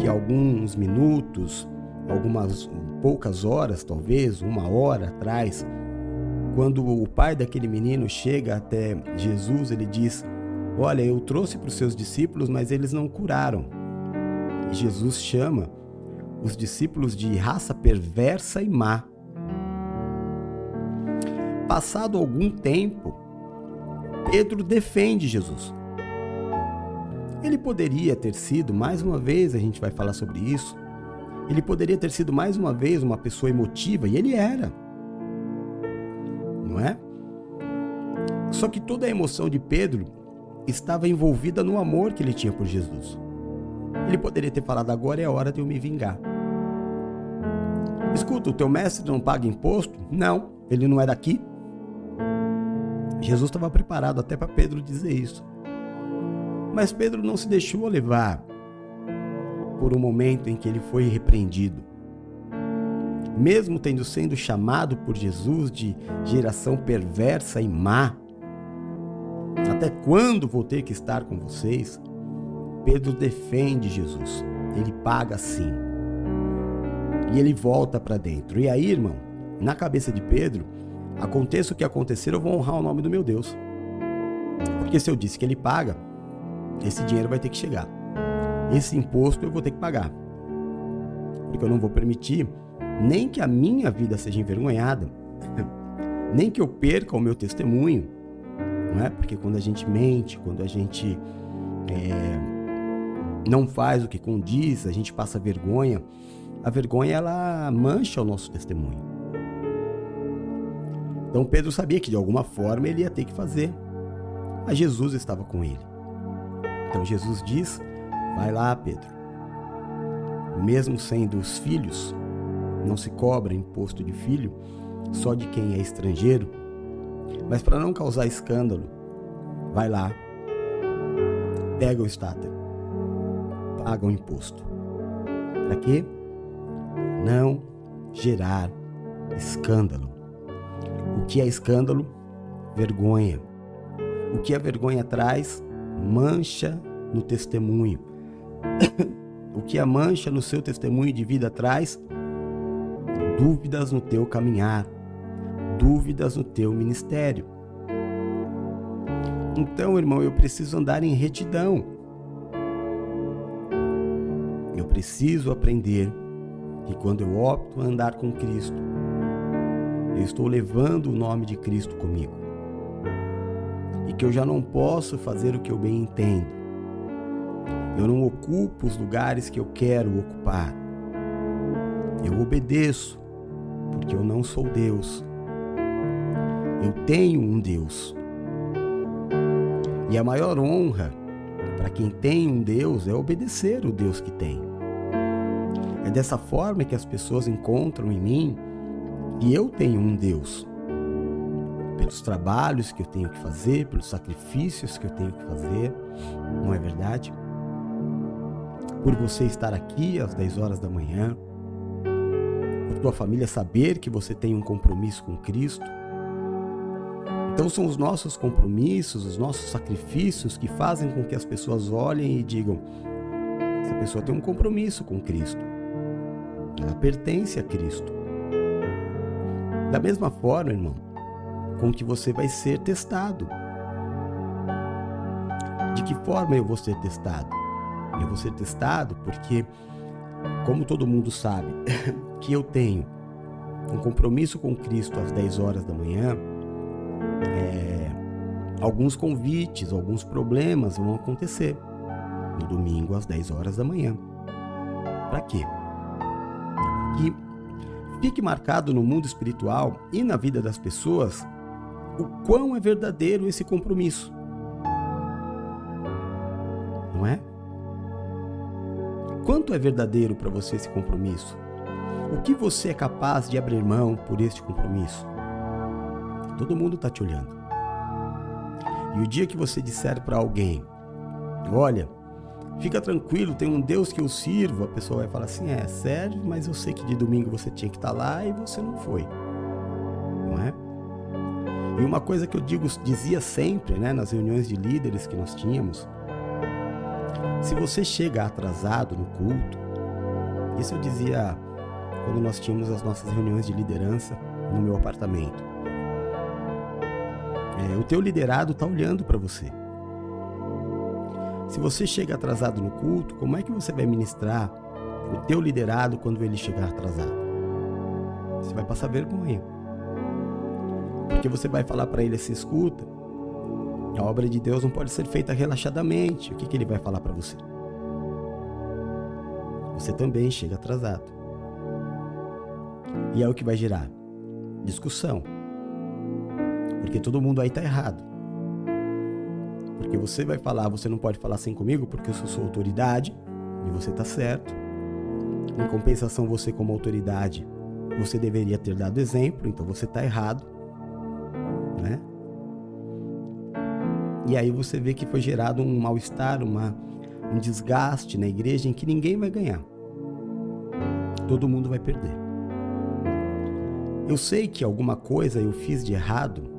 que alguns minutos, algumas poucas horas, talvez uma hora atrás, quando o pai daquele menino chega até Jesus, ele diz: Olha, eu trouxe para os seus discípulos, mas eles não curaram. Jesus chama os discípulos de raça perversa e má. Passado algum tempo, Pedro defende Jesus. Ele poderia ter sido, mais uma vez a gente vai falar sobre isso, ele poderia ter sido mais uma vez uma pessoa emotiva, e ele era. Não é? Só que toda a emoção de Pedro estava envolvida no amor que ele tinha por Jesus. Ele poderia ter falado: agora é a hora de eu me vingar. Escuta, o teu mestre não paga imposto? Não, ele não é daqui. Jesus estava preparado até para Pedro dizer isso. Mas Pedro não se deixou levar por um momento em que ele foi repreendido. Mesmo tendo sendo chamado por Jesus de geração perversa e má, até quando vou ter que estar com vocês? Pedro defende Jesus. Ele paga sim. E ele volta para dentro. E aí, irmão, na cabeça de Pedro, aconteça o que acontecer, eu vou honrar o nome do meu Deus. Porque se eu disse que ele paga, esse dinheiro vai ter que chegar. Esse imposto eu vou ter que pagar. Porque eu não vou permitir nem que a minha vida seja envergonhada, [LAUGHS] nem que eu perca o meu testemunho, não é? Porque quando a gente mente, quando a gente é, não faz o que condiz, a gente passa vergonha, a vergonha ela mancha o nosso testemunho. Então Pedro sabia que de alguma forma ele ia ter que fazer, mas Jesus estava com ele. Então Jesus diz: Vai lá, Pedro. Mesmo sendo os filhos, não se cobra imposto de filho só de quem é estrangeiro, mas para não causar escândalo, vai lá, pega o estáter, paga o imposto. Para quê? Não gerar escândalo. O que é escândalo? Vergonha. O que a vergonha traz? Mancha no testemunho. [COUGHS] o que a mancha no seu testemunho de vida traz? Dúvidas no teu caminhar, dúvidas no teu ministério. Então, irmão, eu preciso andar em retidão. Preciso aprender que quando eu opto a andar com Cristo, eu estou levando o nome de Cristo comigo. E que eu já não posso fazer o que eu bem entendo. Eu não ocupo os lugares que eu quero ocupar. Eu obedeço, porque eu não sou Deus. Eu tenho um Deus. E a maior honra para quem tem um Deus é obedecer o Deus que tem. É dessa forma que as pessoas encontram em mim que eu tenho um Deus. Pelos trabalhos que eu tenho que fazer, pelos sacrifícios que eu tenho que fazer, não é verdade? Por você estar aqui às 10 horas da manhã, por tua família saber que você tem um compromisso com Cristo, então são os nossos compromissos, os nossos sacrifícios que fazem com que as pessoas olhem e digam: essa pessoa tem um compromisso com Cristo. Ela pertence a Cristo. Da mesma forma, irmão, com que você vai ser testado. De que forma eu vou ser testado? Eu vou ser testado porque, como todo mundo sabe, [LAUGHS] que eu tenho um compromisso com Cristo às 10 horas da manhã, é, alguns convites, alguns problemas vão acontecer no domingo às 10 horas da manhã. Para quê? Que fique marcado no mundo espiritual e na vida das pessoas o quão é verdadeiro esse compromisso. Não é? Quanto é verdadeiro para você esse compromisso? O que você é capaz de abrir mão por este compromisso? Todo mundo está te olhando. E o dia que você disser para alguém: Olha, fica tranquilo, tem um Deus que eu sirvo, a pessoa vai falar assim: É, sério, mas eu sei que de domingo você tinha que estar tá lá e você não foi. Não é? E uma coisa que eu digo, dizia sempre, né, nas reuniões de líderes que nós tínhamos, se você chega atrasado no culto, isso eu dizia quando nós tínhamos as nossas reuniões de liderança no meu apartamento. É, o teu liderado está olhando para você. Se você chega atrasado no culto, como é que você vai ministrar o teu liderado quando ele chegar atrasado? Você vai passar vergonha. Porque você vai falar para ele assim: escuta, a obra de Deus não pode ser feita relaxadamente. O que, que ele vai falar para você? Você também chega atrasado. E é o que vai gerar discussão porque todo mundo aí tá errado. Porque você vai falar, você não pode falar assim comigo porque eu sou sua autoridade e você tá certo. Em compensação, você como autoridade, você deveria ter dado exemplo, então você tá errado, né? E aí você vê que foi gerado um mal-estar, uma um desgaste na igreja em que ninguém vai ganhar. Todo mundo vai perder. Eu sei que alguma coisa eu fiz de errado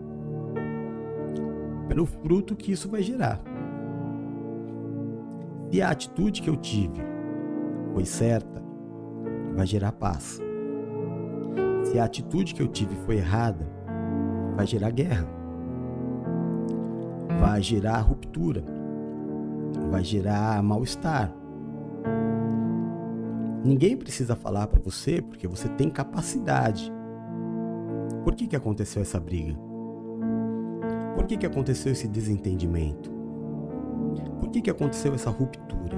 pelo fruto que isso vai gerar. Se a atitude que eu tive foi certa, vai gerar paz. Se a atitude que eu tive foi errada, vai gerar guerra. Vai gerar ruptura. Vai gerar mal-estar. Ninguém precisa falar para você porque você tem capacidade. Por que, que aconteceu essa briga? Por que, que aconteceu esse desentendimento? Por que, que aconteceu essa ruptura?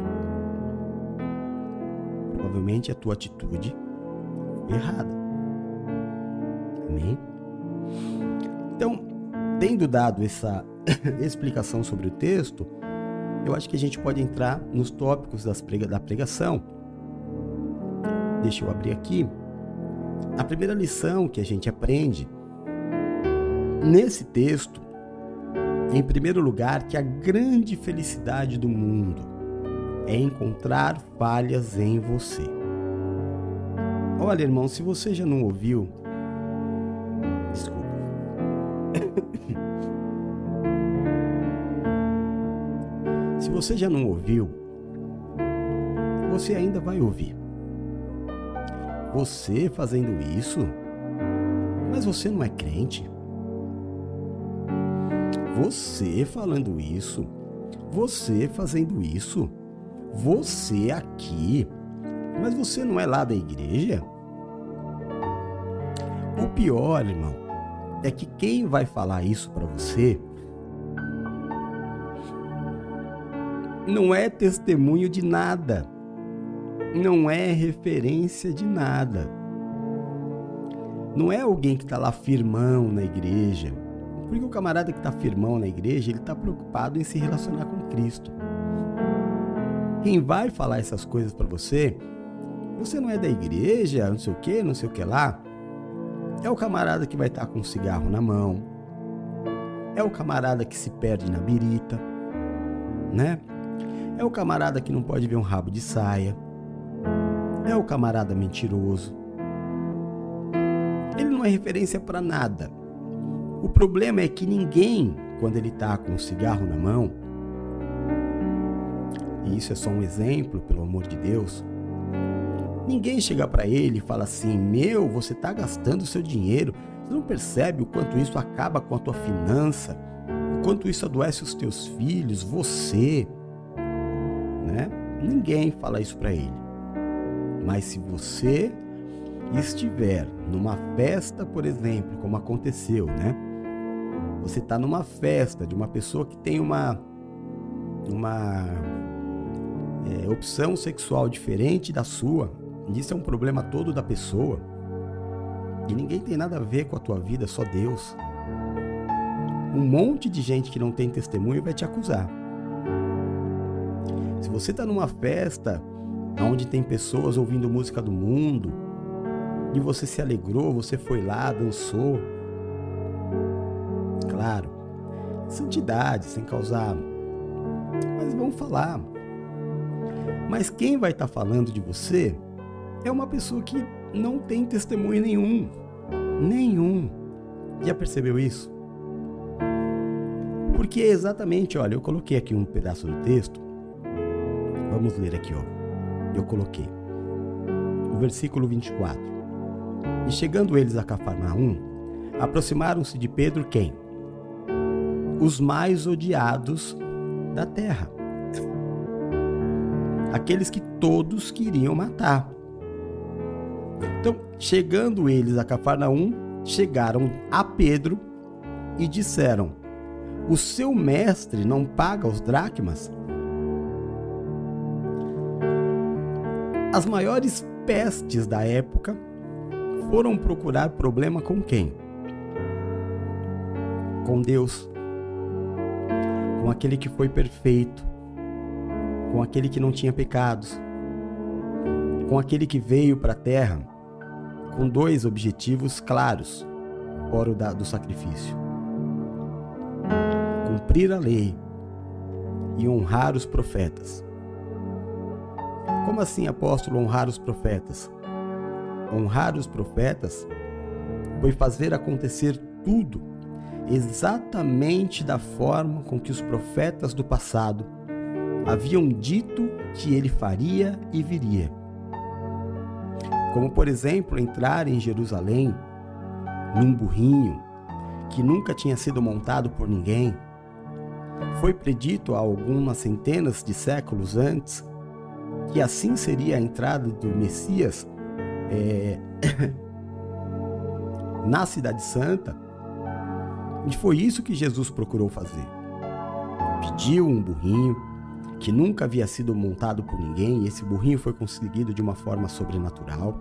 Provavelmente a tua atitude foi errada. Amém? Então, tendo dado essa [COUGHS] explicação sobre o texto, eu acho que a gente pode entrar nos tópicos prega, da pregação. Deixa eu abrir aqui. A primeira lição que a gente aprende nesse texto, em primeiro lugar, que a grande felicidade do mundo é encontrar falhas em você. Olha, irmão, se você já não ouviu Desculpa. Se você já não ouviu, você ainda vai ouvir. Você fazendo isso, mas você não é crente. Você falando isso, você fazendo isso, você aqui, mas você não é lá da igreja? O pior, irmão, é que quem vai falar isso para você não é testemunho de nada, não é referência de nada. Não é alguém que está lá firmão na igreja. Porque o camarada que está firmão na igreja, ele está preocupado em se relacionar com Cristo. Quem vai falar essas coisas para você, você não é da igreja, não sei o que, não sei o que lá. É o camarada que vai estar com um cigarro na mão. É o camarada que se perde na birita, né? É o camarada que não pode ver um rabo de saia. É o camarada mentiroso. Ele não é referência para nada. O problema é que ninguém, quando ele está com um cigarro na mão, e isso é só um exemplo, pelo amor de Deus, Ninguém chega para ele e fala assim: Meu, você está gastando seu dinheiro. Você não percebe o quanto isso acaba com a tua finança, o quanto isso adoece os teus filhos, você. Né? Ninguém fala isso para ele. Mas se você estiver numa festa, por exemplo, como aconteceu, né? Você está numa festa de uma pessoa que tem uma uma é, opção sexual diferente da sua, isso é um problema todo da pessoa. E ninguém tem nada a ver com a tua vida, só Deus. Um monte de gente que não tem testemunho vai te acusar. Se você está numa festa onde tem pessoas ouvindo música do mundo e você se alegrou, você foi lá, dançou. Claro, santidade, sem causar. Mas vamos falar. Mas quem vai estar tá falando de você é uma pessoa que não tem testemunho nenhum. Nenhum. Já percebeu isso? Porque exatamente, olha, eu coloquei aqui um pedaço do texto. Vamos ler aqui, ó. Eu coloquei. O versículo 24. E chegando eles a Cafarnaum, aproximaram-se de Pedro quem? Os mais odiados da terra. Aqueles que todos queriam matar. Então, chegando eles a Cafarnaum, chegaram a Pedro e disseram: O seu mestre não paga os dracmas? As maiores pestes da época foram procurar problema com quem? Com Deus. Com aquele que foi perfeito. Com aquele que não tinha pecados. Com aquele que veio para a terra com dois objetivos claros fora do sacrifício: cumprir a lei e honrar os profetas. Como assim, apóstolo, honrar os profetas? Honrar os profetas foi fazer acontecer tudo exatamente da forma com que os profetas do passado haviam dito que ele faria e viria. Como, por exemplo, entrar em Jerusalém num burrinho que nunca tinha sido montado por ninguém. Foi predito há algumas centenas de séculos antes que assim seria a entrada do Messias é, [COUGHS] na Cidade Santa. E foi isso que Jesus procurou fazer. Pediu um burrinho que nunca havia sido montado por ninguém, e esse burrinho foi conseguido de uma forma sobrenatural.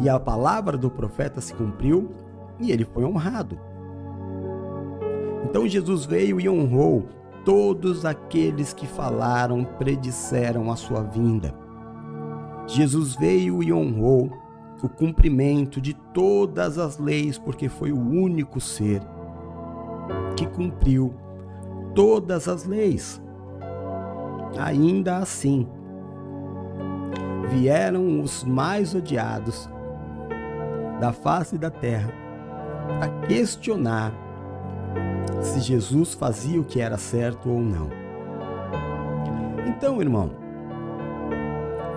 E a palavra do profeta se cumpriu e ele foi honrado. Então Jesus veio e honrou todos aqueles que falaram, predisseram a sua vinda. Jesus veio e honrou o cumprimento de todas as leis, porque foi o único ser que cumpriu todas as leis. Ainda assim, vieram os mais odiados da face da terra a questionar se Jesus fazia o que era certo ou não. Então, irmão,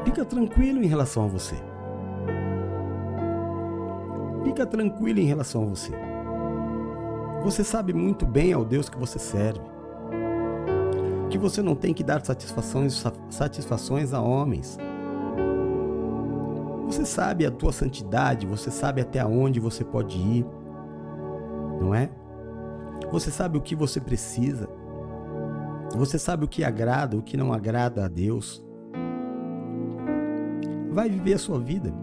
fica tranquilo em relação a você. Fica tranquilo em relação a você. Você sabe muito bem ao Deus que você serve. Que você não tem que dar satisfações, satisfações a homens. Você sabe a tua santidade, você sabe até onde você pode ir, não é? Você sabe o que você precisa. Você sabe o que agrada, o que não agrada a Deus. Vai viver a sua vida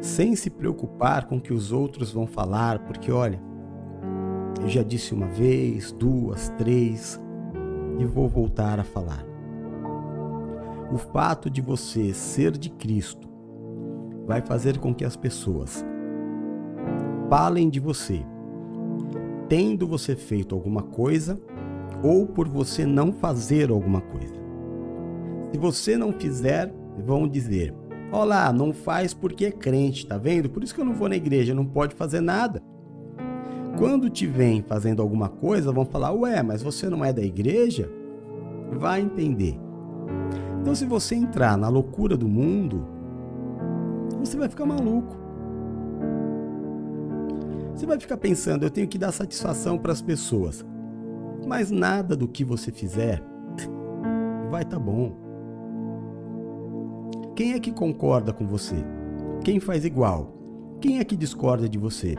sem se preocupar com o que os outros vão falar, porque olha, eu já disse uma vez, duas, três e vou voltar a falar. O fato de você ser de Cristo vai fazer com que as pessoas falem de você, tendo você feito alguma coisa ou por você não fazer alguma coisa. Se você não fizer, vão dizer: Olá, não faz porque é crente, tá vendo? Por isso que eu não vou na igreja, não pode fazer nada. Quando te vem fazendo alguma coisa, vão falar: Ué, mas você não é da igreja? Vai entender. Então, se você entrar na loucura do mundo, você vai ficar maluco. Você vai ficar pensando, eu tenho que dar satisfação para as pessoas. Mas nada do que você fizer vai estar tá bom. Quem é que concorda com você? Quem faz igual? Quem é que discorda de você?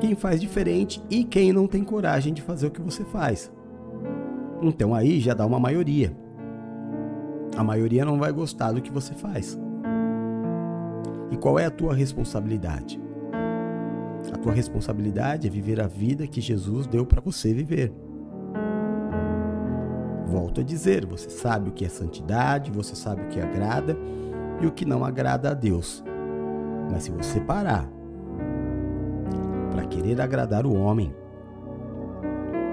Quem faz diferente e quem não tem coragem de fazer o que você faz? Então aí já dá uma maioria. A maioria não vai gostar do que você faz. E qual é a tua responsabilidade? A tua responsabilidade é viver a vida que Jesus deu para você viver. Volto a dizer, você sabe o que é santidade, você sabe o que agrada e o que não agrada a Deus. Mas se você parar para querer agradar o homem,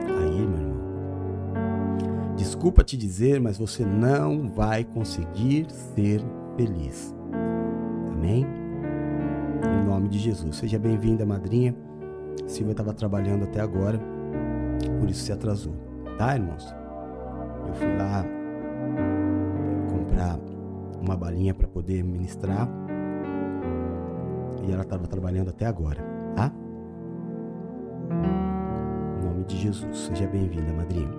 aí, meu irmão, desculpa te dizer, mas você não vai conseguir ser feliz. Amém? Em nome de Jesus. Seja bem-vinda, madrinha. Silvia estava trabalhando até agora, por isso se atrasou. Tá, irmãos? Eu fui lá comprar uma balinha para poder ministrar e ela estava trabalhando até agora, tá? Em nome de Jesus. Seja bem-vinda, madrinha.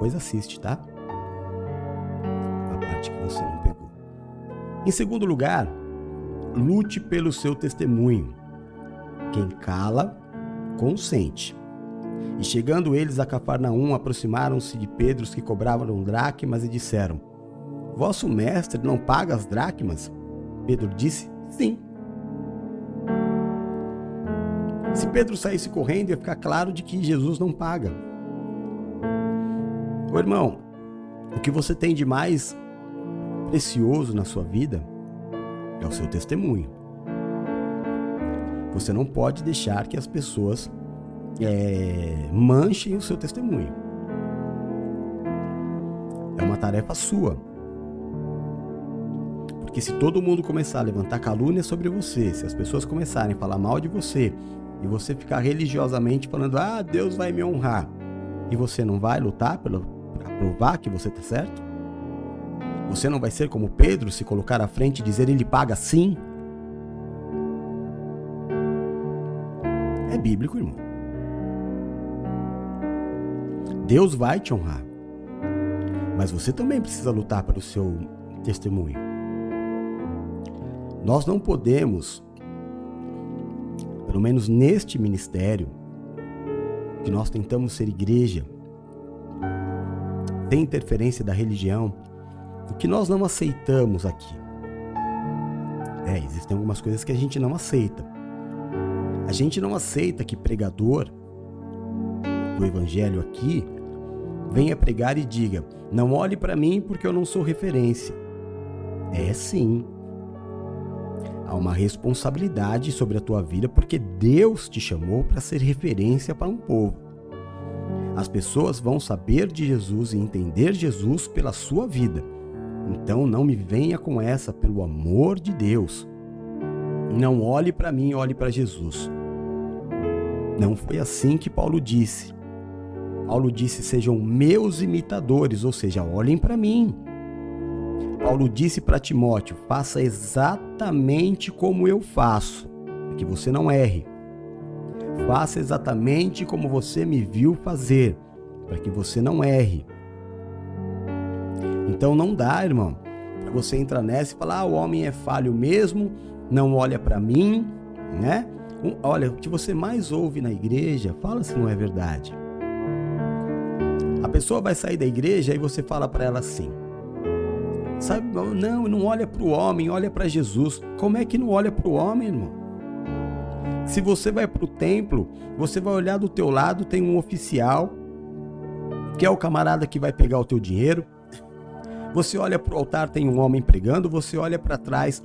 Pois assiste, tá? A parte que você não pegou. Em segundo lugar, lute pelo seu testemunho. Quem cala, consente. E chegando eles a Cafarnaum, aproximaram-se de Pedro que cobravam dracmas e disseram: Vosso mestre não paga as dracmas? Pedro disse: Sim. Se Pedro saísse correndo, ia ficar claro de que Jesus não paga. Ô irmão, o que você tem de mais precioso na sua vida é o seu testemunho. Você não pode deixar que as pessoas é, manchem o seu testemunho. É uma tarefa sua. Porque se todo mundo começar a levantar calúnia sobre você, se as pessoas começarem a falar mal de você, e você ficar religiosamente falando, ah, Deus vai me honrar, e você não vai lutar para provar que você está certo? Você não vai ser como Pedro, se colocar à frente e dizer ele paga sim? É bíblico, irmão. Deus vai te honrar. Mas você também precisa lutar para o seu testemunho. Nós não podemos, pelo menos neste ministério, que nós tentamos ser igreja, sem interferência da religião, o que nós não aceitamos aqui. É, existem algumas coisas que a gente não aceita. A gente não aceita que pregador do evangelho aqui venha pregar e diga: "Não olhe para mim porque eu não sou referência". É sim. Há uma responsabilidade sobre a tua vida porque Deus te chamou para ser referência para um povo. As pessoas vão saber de Jesus e entender Jesus pela sua vida. Então não me venha com essa, pelo amor de Deus. Não olhe para mim, olhe para Jesus. Não foi assim que Paulo disse. Paulo disse: sejam meus imitadores, ou seja, olhem para mim. Paulo disse para Timóteo: faça exatamente como eu faço, para que você não erre. Faça exatamente como você me viu fazer, para que você não erre. Então não dá, irmão, para você entrar nessa e falar: ah, o homem é falho mesmo, não olha para mim, né? Olha, o que você mais ouve na igreja, fala se não é verdade. A pessoa vai sair da igreja e você fala para ela assim: Sabe, não, não olha para o homem, olha para Jesus. Como é que não olha para o homem, irmão? Se você vai para o templo, você vai olhar do teu lado, tem um oficial, que é o camarada que vai pegar o teu dinheiro. Você olha para o altar, tem um homem pregando. Você olha para trás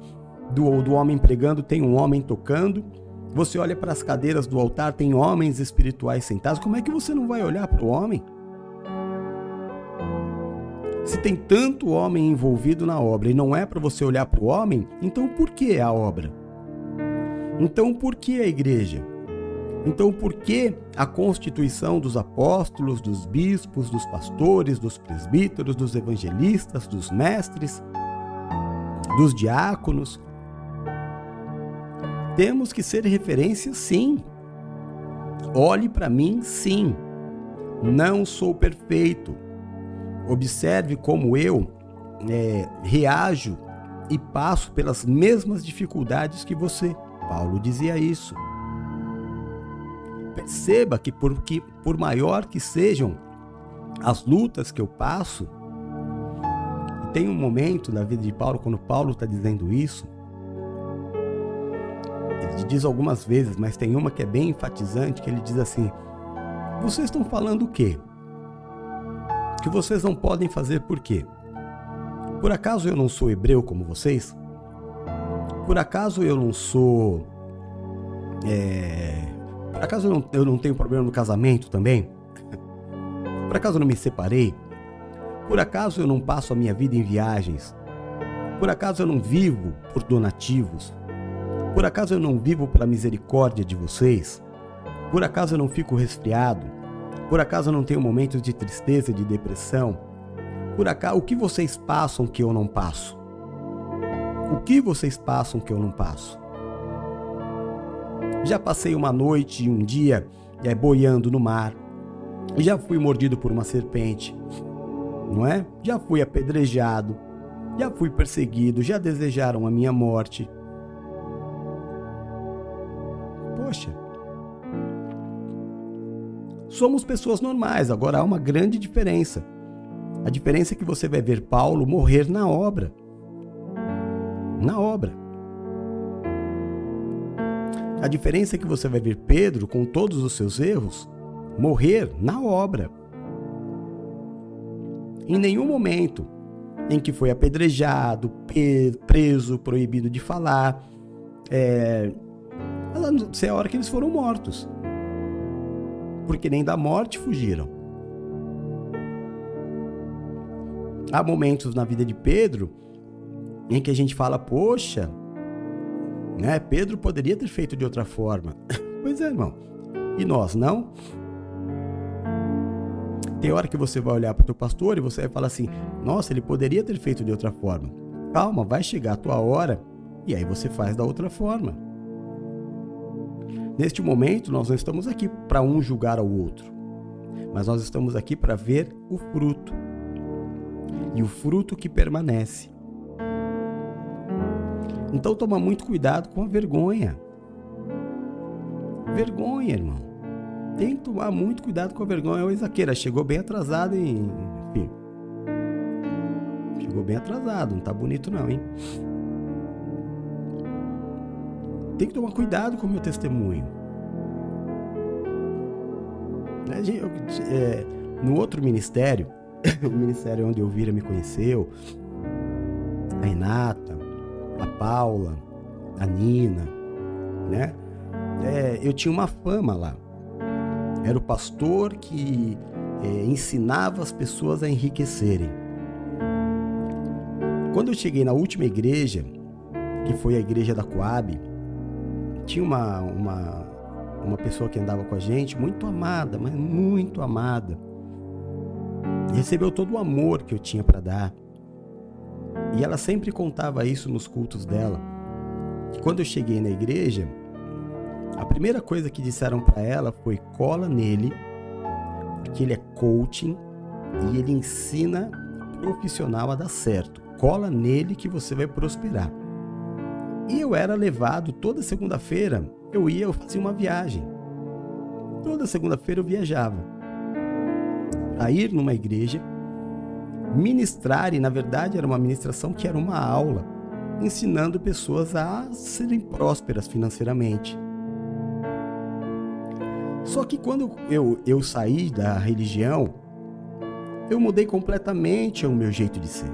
do, do homem pregando, tem um homem tocando. Você olha para as cadeiras do altar, tem homens espirituais sentados. Como é que você não vai olhar para o homem? Se tem tanto homem envolvido na obra e não é para você olhar para o homem, então por que a obra? Então por que a igreja? Então por que a constituição dos apóstolos, dos bispos, dos pastores, dos presbíteros, dos evangelistas, dos mestres, dos diáconos? Temos que ser referência, sim. Olhe para mim, sim. Não sou perfeito Observe como eu é, reajo e passo pelas mesmas dificuldades que você. Paulo dizia isso. Perceba que por, que, por maior que sejam as lutas que eu passo, tem um momento na vida de Paulo, quando Paulo está dizendo isso, ele diz algumas vezes, mas tem uma que é bem enfatizante, que ele diz assim: Vocês estão falando o quê? Que vocês não podem fazer por quê? Por acaso eu não sou hebreu como vocês? Por acaso eu não sou. É... Por acaso eu não, eu não tenho problema no casamento também? [LAUGHS] Por acaso eu não me separei? Por acaso eu não passo a minha vida em viagens? Por acaso eu não vivo por donativos? Por acaso eu não vivo pela misericórdia de vocês? Por acaso eu não fico resfriado? Por acaso não tenho momentos de tristeza, de depressão? Por acaso, o que vocês passam que eu não passo? O que vocês passam que eu não passo? Já passei uma noite e um dia é, boiando no mar. Já fui mordido por uma serpente, não é? Já fui apedrejado. Já fui perseguido. Já desejaram a minha morte. Poxa, somos pessoas normais. Agora há uma grande diferença. A diferença é que você vai ver Paulo morrer na obra. Na obra. A diferença é que você vai ver Pedro, com todos os seus erros, morrer na obra. Em nenhum momento em que foi apedrejado, preso, proibido de falar, é, é a hora que eles foram mortos porque nem da morte fugiram. Há momentos na vida de Pedro em que a gente fala, poxa, né? Pedro poderia ter feito de outra forma. [LAUGHS] pois é, irmão. E nós não? Tem hora que você vai olhar para o teu pastor e você vai falar assim: "Nossa, ele poderia ter feito de outra forma". Calma, vai chegar a tua hora e aí você faz da outra forma. Neste momento, nós não estamos aqui para um julgar ao outro, mas nós estamos aqui para ver o fruto. E o fruto que permanece. Então toma muito cuidado com a vergonha. Vergonha, irmão. Tem que tomar muito cuidado com a vergonha. O Isaqueira chegou bem atrasado? Enfim. Chegou bem atrasado, não tá bonito não, hein? Tem que tomar cuidado com o meu testemunho. Né, é, no outro ministério, [COUGHS] o ministério onde o Vira me conheceu, a Renata, a Paula, a Nina, né? É, eu tinha uma fama lá. Era o pastor que é, ensinava as pessoas a enriquecerem. Quando eu cheguei na última igreja, que foi a igreja da Coab, tinha uma, uma, uma pessoa que andava com a gente, muito amada, mas muito amada. Recebeu todo o amor que eu tinha para dar. E ela sempre contava isso nos cultos dela. Que quando eu cheguei na igreja, a primeira coisa que disseram para ela foi cola nele, porque ele é coaching e ele ensina profissional a dar certo. Cola nele que você vai prosperar. E eu era levado toda segunda-feira, eu ia, eu fazia uma viagem. Toda segunda-feira eu viajava. A ir numa igreja ministrar, e na verdade era uma ministração que era uma aula, ensinando pessoas a serem prósperas financeiramente. Só que quando eu, eu saí da religião, eu mudei completamente o meu jeito de ser,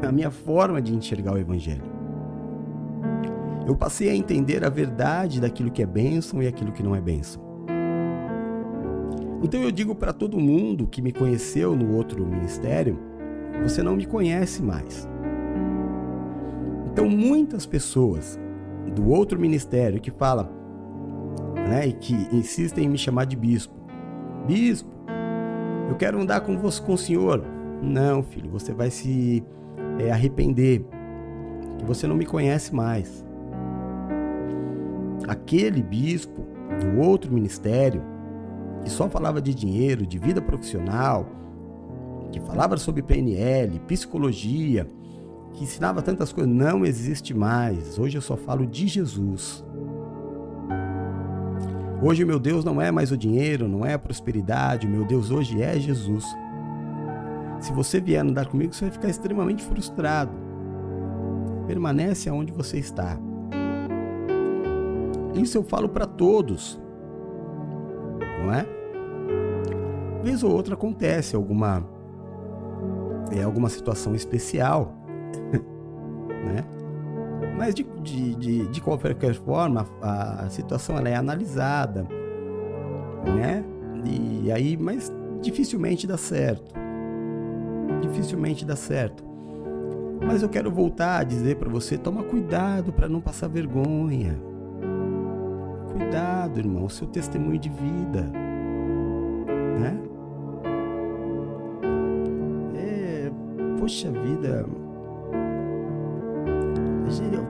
[LAUGHS] a minha forma de enxergar o Evangelho. Eu passei a entender a verdade daquilo que é bênção e aquilo que não é bênção. Então eu digo para todo mundo que me conheceu no outro ministério você não me conhece mais. Então, muitas pessoas do outro ministério que falam, né, e que insistem em me chamar de bispo. Bispo, eu quero andar com você, com o senhor. Não, filho, você vai se é, arrepender, que você não me conhece mais. Aquele bispo do outro ministério que só falava de dinheiro, de vida profissional, que falava sobre PNL, psicologia, que ensinava tantas coisas, não existe mais. Hoje eu só falo de Jesus. Hoje meu Deus não é mais o dinheiro, não é a prosperidade, meu Deus hoje é Jesus. Se você vier andar comigo, você vai ficar extremamente frustrado. Permanece aonde você está. Isso eu falo para todos. Não é? Vez ou outra acontece alguma é alguma situação especial, [LAUGHS] né? Mas de, de, de, de, qualquer forma, a, situação ela é analisada, né? E aí, mas dificilmente dá certo. Dificilmente dá certo. Mas eu quero voltar a dizer para você, toma cuidado para não passar vergonha. Cuidado, irmão, o seu testemunho de vida, né? poxa vida,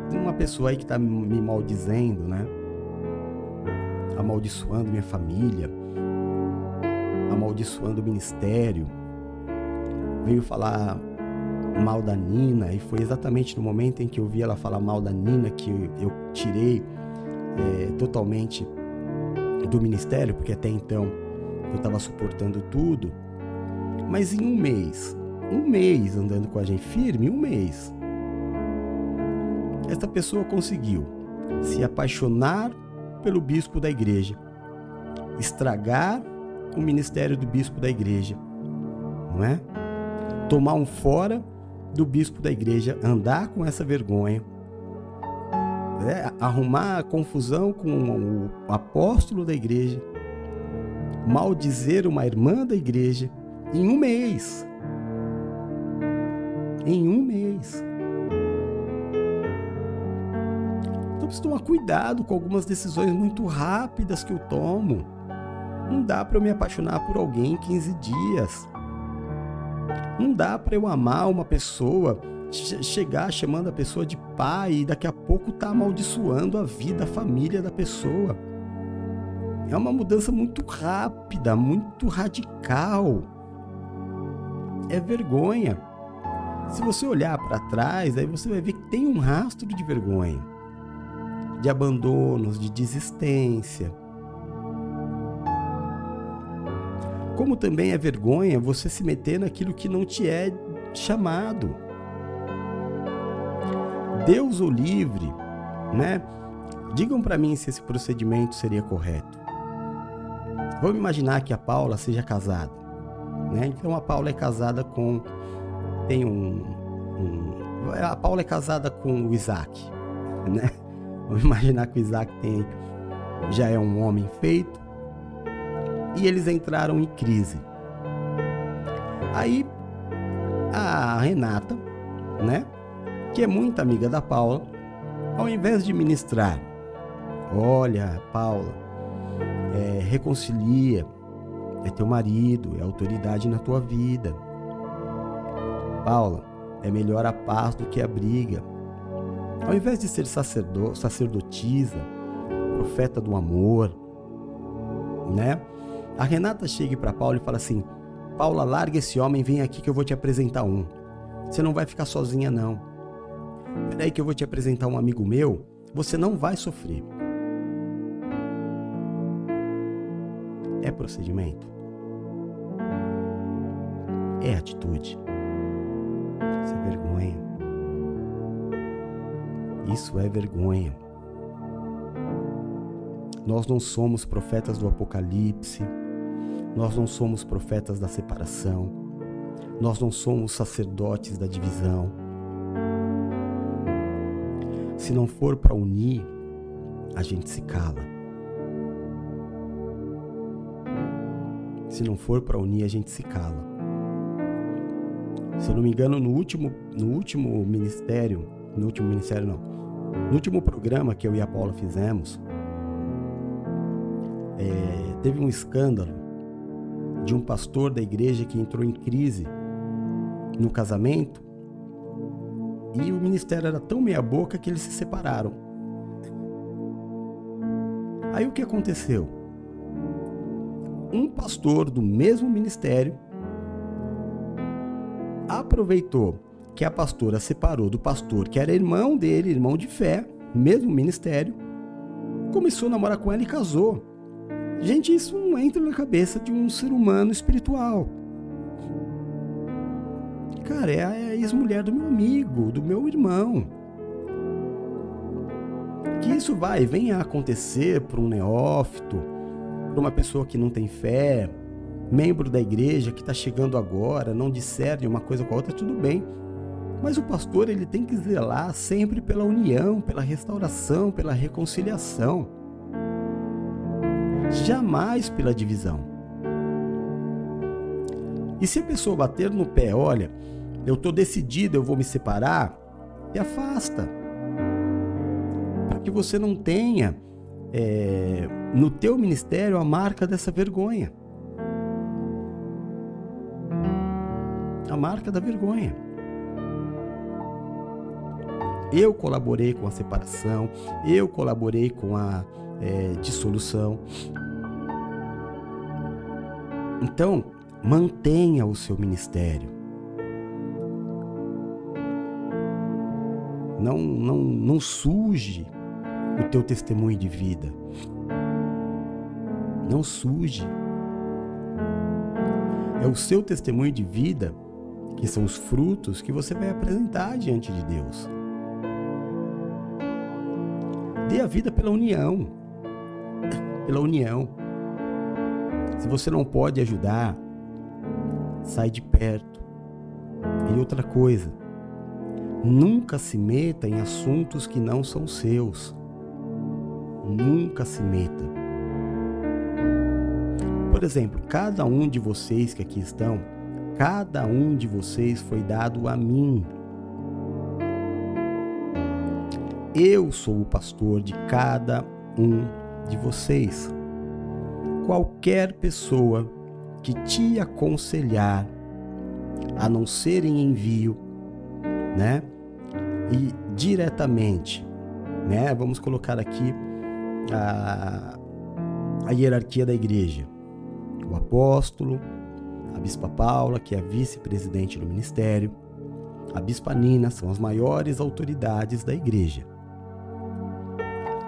tem uma pessoa aí que está me maldizendo, né? Amaldiçoando minha família, amaldiçoando o ministério. Veio falar mal da Nina e foi exatamente no momento em que eu vi ela falar mal da Nina que eu tirei é, totalmente do ministério, porque até então eu estava suportando tudo. Mas em um mês um mês andando com a gente, firme, um mês. Esta pessoa conseguiu se apaixonar pelo bispo da igreja, estragar o ministério do bispo da igreja, não é? Tomar um fora do bispo da igreja, andar com essa vergonha, é, arrumar confusão com o apóstolo da igreja, maldizer uma irmã da igreja em um mês em um mês. preciso tomar cuidado com algumas decisões muito rápidas que eu tomo. Não dá para eu me apaixonar por alguém em 15 dias. Não dá para eu amar uma pessoa, chegar chamando a pessoa de pai e daqui a pouco tá amaldiçoando a vida, a família da pessoa. É uma mudança muito rápida, muito radical. É vergonha. Se você olhar para trás, aí você vai ver que tem um rastro de vergonha, de abandonos, de desistência. Como também é vergonha você se meter naquilo que não te é chamado. Deus o livre, né? Digam para mim se esse procedimento seria correto. Vamos imaginar que a Paula seja casada, né? Então a Paula é casada com tem um, um a Paula é casada com o Isaac, [LAUGHS] né? Vamos imaginar que o Isaac tem já é um homem feito e eles entraram em crise. Aí a Renata, né, que é muito amiga da Paula, ao invés de ministrar, olha, Paula, é, reconcilia, é teu marido, é autoridade na tua vida. Paula, é melhor a paz do que a briga. Ao invés de ser sacerdo, sacerdotisa, profeta do amor, né? A Renata chega para Paula e fala assim: Paula, larga esse homem, vem aqui que eu vou te apresentar um. Você não vai ficar sozinha, não. Peraí que eu vou te apresentar um amigo meu, você não vai sofrer. É procedimento? É atitude? Isso é vergonha. Isso é vergonha. Nós não somos profetas do Apocalipse, nós não somos profetas da separação. Nós não somos sacerdotes da divisão. Se não for para unir, a gente se cala. Se não for para unir, a gente se cala. Se eu não me engano, no último, no último ministério, no último ministério não, no último programa que eu e a Paula fizemos, é, teve um escândalo de um pastor da igreja que entrou em crise no casamento e o ministério era tão meia-boca que eles se separaram. Aí o que aconteceu? Um pastor do mesmo ministério aproveitou que a pastora separou do pastor que era irmão dele, irmão de fé, mesmo ministério, começou a namorar com ela e casou. Gente, isso não entra na cabeça de um ser humano espiritual. Cara, é a ex-mulher do meu amigo, do meu irmão. Que isso vai, venha a acontecer para um neófito, para uma pessoa que não tem fé, membro da igreja que está chegando agora, não discerne uma coisa com a outra, tudo bem. Mas o pastor ele tem que zelar sempre pela união, pela restauração, pela reconciliação jamais pela divisão. E se a pessoa bater no pé, olha, eu estou decidido, eu vou me separar, te afasta. Para que você não tenha é, no teu ministério a marca dessa vergonha. A marca da vergonha. Eu colaborei com a separação, eu colaborei com a é, dissolução. Então, mantenha o seu ministério. Não, não, não suje o teu testemunho de vida. Não suje. É o seu testemunho de vida que são os frutos que você vai apresentar diante de Deus. Dê a vida pela união. Pela união. Se você não pode ajudar, sai de perto. E outra coisa, nunca se meta em assuntos que não são seus. Nunca se meta. Por exemplo, cada um de vocês que aqui estão, cada um de vocês foi dado a mim. eu sou o pastor de cada um de vocês. Qualquer pessoa que te aconselhar a não ser em envio, né? E diretamente, né? Vamos colocar aqui a, a hierarquia da igreja. O apóstolo, a bispa Paula, que é vice-presidente do ministério, a bispa Nina são as maiores autoridades da igreja.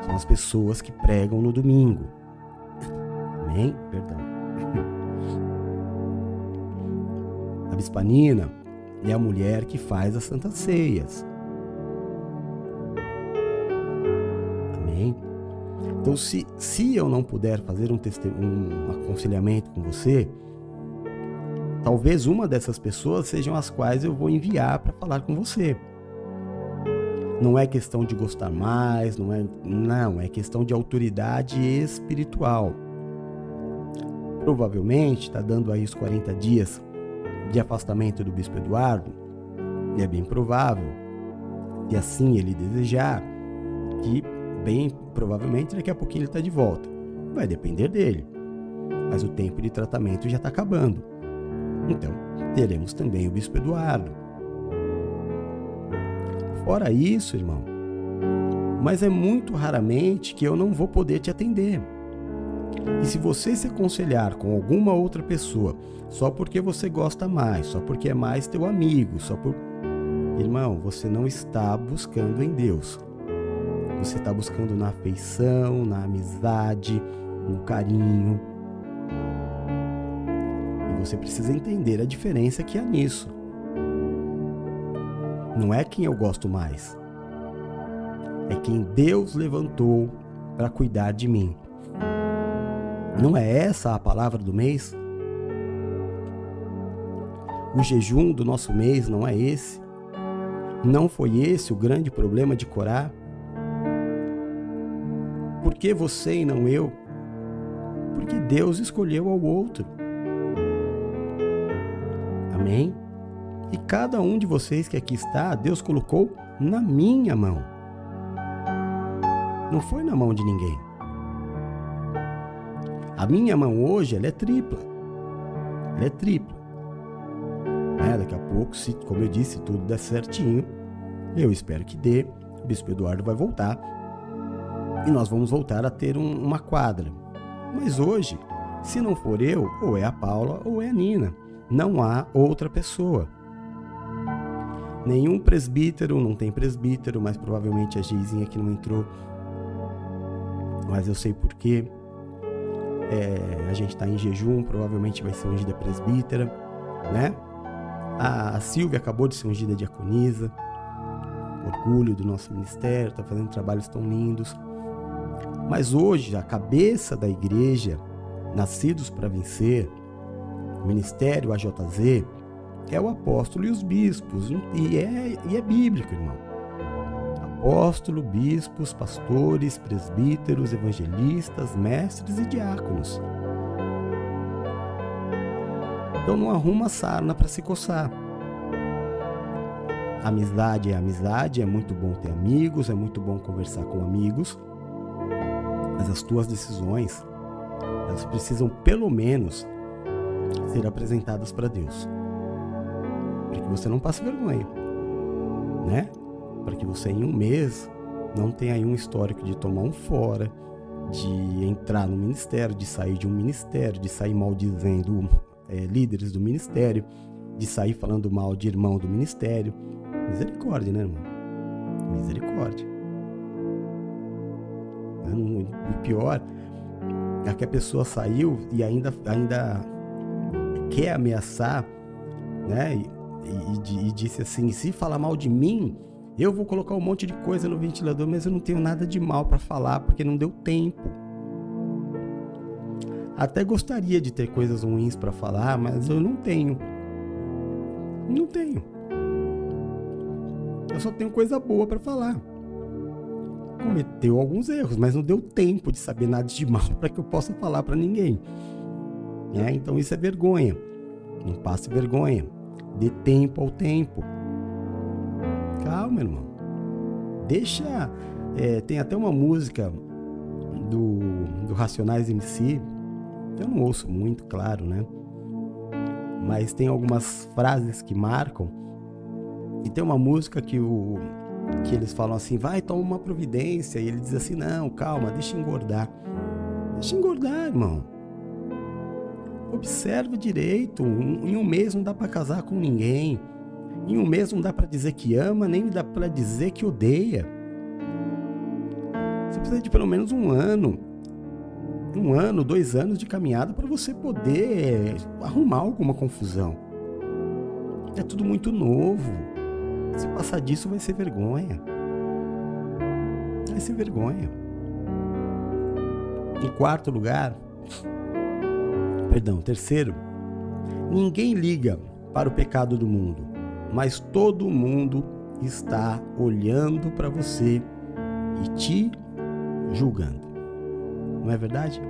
São as pessoas que pregam no domingo. Amém? Perdão. [LAUGHS] A bispa Nina é a mulher que faz as santas ceias. Amém? Então, se, se eu não puder fazer um, um aconselhamento com você, talvez uma dessas pessoas sejam as quais eu vou enviar para falar com você. Não é questão de gostar mais, não é, não, é questão de autoridade espiritual. Provavelmente está dando aí os 40 dias de afastamento do bispo Eduardo, e é bem provável, e assim ele desejar, que bem provavelmente daqui a pouquinho ele está de volta. Vai depender dele. Mas o tempo de tratamento já está acabando. Então, teremos também o bispo Eduardo. Fora isso, irmão, mas é muito raramente que eu não vou poder te atender. E se você se aconselhar com alguma outra pessoa só porque você gosta mais, só porque é mais teu amigo, só por. Irmão, você não está buscando em Deus. Você está buscando na afeição, na amizade, no carinho. E você precisa entender a diferença que há nisso. Não é quem eu gosto mais, é quem Deus levantou para cuidar de mim. Não é essa a palavra do mês? O jejum do nosso mês não é esse? Não foi esse o grande problema de Corá? Por que você e não eu? Porque Deus escolheu ao outro. Amém? E cada um de vocês que aqui está, Deus colocou na minha mão. Não foi na mão de ninguém. A minha mão hoje ela é tripla. Ela é tripla. É, daqui a pouco, se, como eu disse, tudo der certinho, eu espero que dê. O Bispo Eduardo vai voltar e nós vamos voltar a ter um, uma quadra. Mas hoje, se não for eu, ou é a Paula ou é a Nina. Não há outra pessoa. Nenhum presbítero, não tem presbítero, mas provavelmente a Geizinha que não entrou. Mas eu sei porquê. É, a gente está em jejum, provavelmente vai ser ungida presbítera, né? A Silvia acabou de ser ungida diaconisa. Orgulho do nosso ministério, está fazendo trabalhos tão lindos. Mas hoje, a cabeça da igreja, Nascidos para Vencer, o Ministério AJZ, é o apóstolo e os bispos. E é, e é bíblico, irmão. Apóstolo, bispos, pastores, presbíteros, evangelistas, mestres e diáconos. Então não arruma sarna para se coçar. Amizade é amizade, é muito bom ter amigos, é muito bom conversar com amigos, mas as tuas decisões, elas precisam pelo menos ser apresentadas para Deus. Para que você não passe vergonha, né? Para que você em um mês não tenha aí um histórico de tomar um fora, de entrar no ministério, de sair de um ministério, de sair maldizendo é, líderes do ministério, de sair falando mal de irmão do ministério. Misericórdia, né, irmão? Misericórdia. O pior é que a pessoa saiu e ainda, ainda quer ameaçar, né? E, e, e, disse assim: se falar mal de mim, eu vou colocar um monte de coisa no ventilador, mas eu não tenho nada de mal para falar porque não deu tempo. Até gostaria de ter coisas ruins para falar, mas eu não tenho. Não tenho. Eu só tenho coisa boa para falar cometeu alguns erros, mas não deu tempo de saber nada de mal [LAUGHS] para que eu possa falar para ninguém. É, então isso é vergonha. Não passe vergonha. Dê tempo ao tempo. Calma, irmão. Deixa, É, tem até uma música do, do Racionais MC, eu não ouço muito, claro, né? Mas tem algumas frases que marcam. E tem uma música que, o, que eles falam assim: vai, toma uma providência. E ele diz assim: não, calma, deixa engordar. Deixa engordar, irmão. Observa direito. Em um mês não dá para casar com ninguém. Em um mês não dá para dizer que ama, nem dá para dizer que odeia. Você precisa de pelo menos um ano, um ano, dois anos de caminhada para você poder arrumar alguma confusão. É tudo muito novo. Se passar disso, vai ser vergonha. Vai ser vergonha. Em quarto lugar, perdão, terceiro, ninguém liga para o pecado do mundo, mas todo mundo está olhando para você e te julgando. Não é verdade?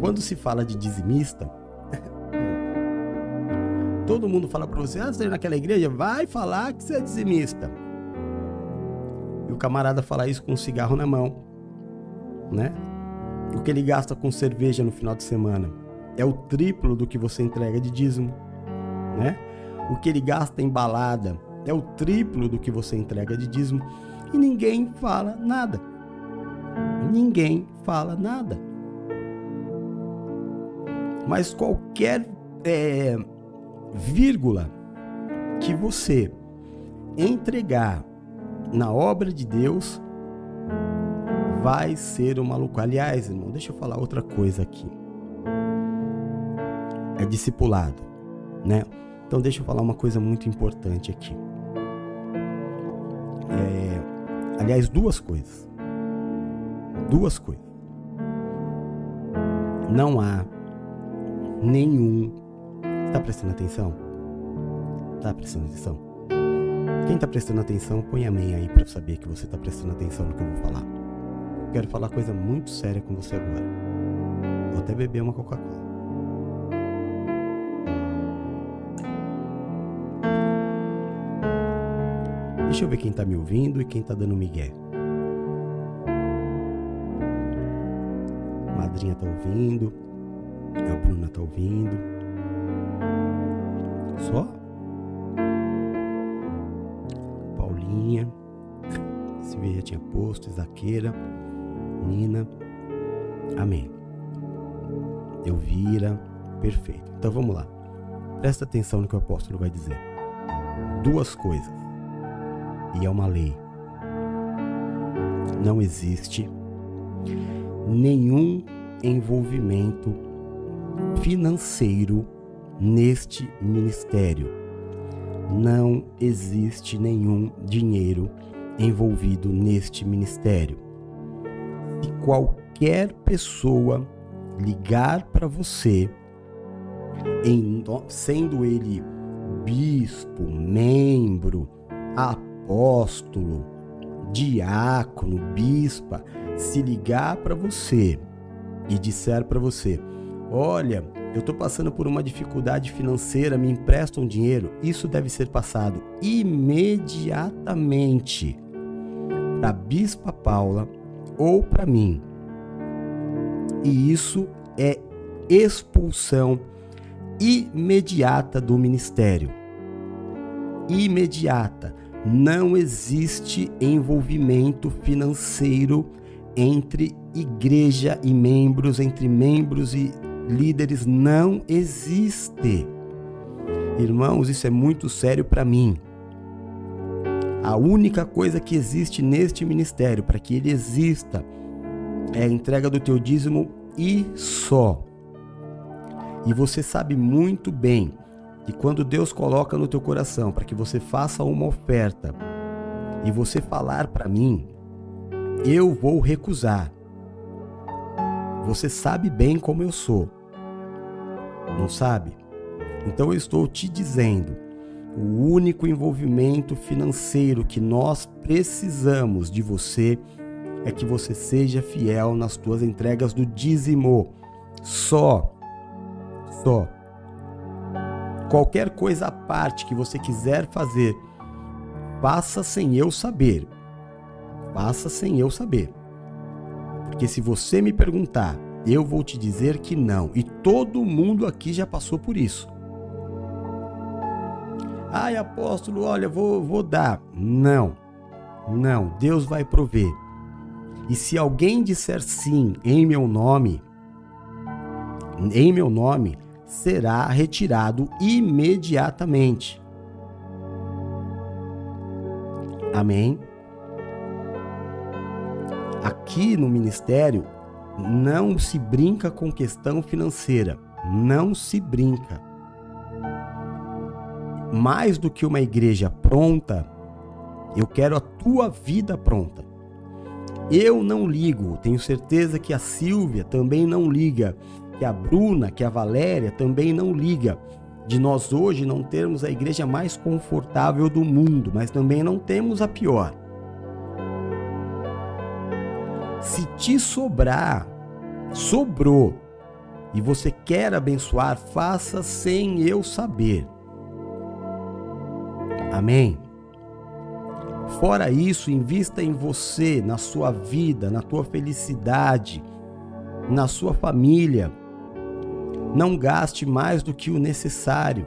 Quando se fala de dizimista, [LAUGHS] todo mundo fala para você: ah, você é naquela igreja, vai falar que você é dizimista. E o camarada fala isso com um cigarro na mão, né? O que ele gasta com cerveja no final de semana é o triplo do que você entrega de dízimo, né? O que ele gasta em balada é o triplo do que você entrega de dízimo e ninguém fala nada. Ninguém fala nada. Mas qualquer é, vírgula que você entregar na obra de Deus vai ser uma loucura. Aliás, irmão, deixa eu falar outra coisa aqui. É discipulado, né? Então deixa eu falar uma coisa muito importante aqui. É, aliás, duas coisas. Duas coisas. Não há nenhum. Está prestando atenção? Está prestando atenção? Quem está prestando atenção, põe amém aí para saber que você está prestando atenção no que eu vou falar. quero falar coisa muito séria com você agora. Vou até beber uma Coca-Cola. Deixa eu ver quem tá me ouvindo e quem tá dando migué. Madrinha tá ouvindo. A Bruna tá ouvindo. Só? Paulinha. Silvia já tinha posto. Zaqueira. Nina. Amém. Elvira. Perfeito. Então vamos lá. Presta atenção no que o apóstolo vai dizer. Duas coisas e é uma lei. Não existe nenhum envolvimento financeiro neste ministério. Não existe nenhum dinheiro envolvido neste ministério. Se qualquer pessoa ligar para você, em, sendo ele bispo, membro, apóstolo, diácono, bispa, se ligar para você e disser para você: Olha, eu estou passando por uma dificuldade financeira, me emprestam dinheiro, isso deve ser passado imediatamente para a Bispa Paula ou para mim. E isso é expulsão imediata do ministério. Imediata. Não existe envolvimento financeiro entre igreja e membros, entre membros e líderes. Não existe. Irmãos, isso é muito sério para mim. A única coisa que existe neste ministério, para que ele exista, é a entrega do teu dízimo e só. E você sabe muito bem que quando Deus coloca no teu coração para que você faça uma oferta e você falar para mim, eu vou recusar. Você sabe bem como eu sou. Não sabe? Então eu estou te dizendo, o único envolvimento financeiro que nós precisamos de você é que você seja fiel nas tuas entregas do dízimo. Só. Só. Qualquer coisa à parte que você quiser fazer, faça sem eu saber. faça sem eu saber. Porque se você me perguntar, eu vou te dizer que não. E todo mundo aqui já passou por isso. Ai, apóstolo, olha, vou, vou dar. Não, não, Deus vai prover. E se alguém disser sim em meu nome, em meu nome, será retirado imediatamente. Amém? Aqui no ministério não se brinca com questão financeira, não se brinca. Mais do que uma igreja pronta, eu quero a tua vida pronta. Eu não ligo, tenho certeza que a Silvia também não liga, que a Bruna, que a Valéria também não liga de nós hoje não termos a igreja mais confortável do mundo, mas também não temos a pior. Se te sobrar, sobrou, e você quer abençoar, faça sem eu saber. Amém? Fora isso, invista em você, na sua vida, na tua felicidade, na sua família. Não gaste mais do que o necessário.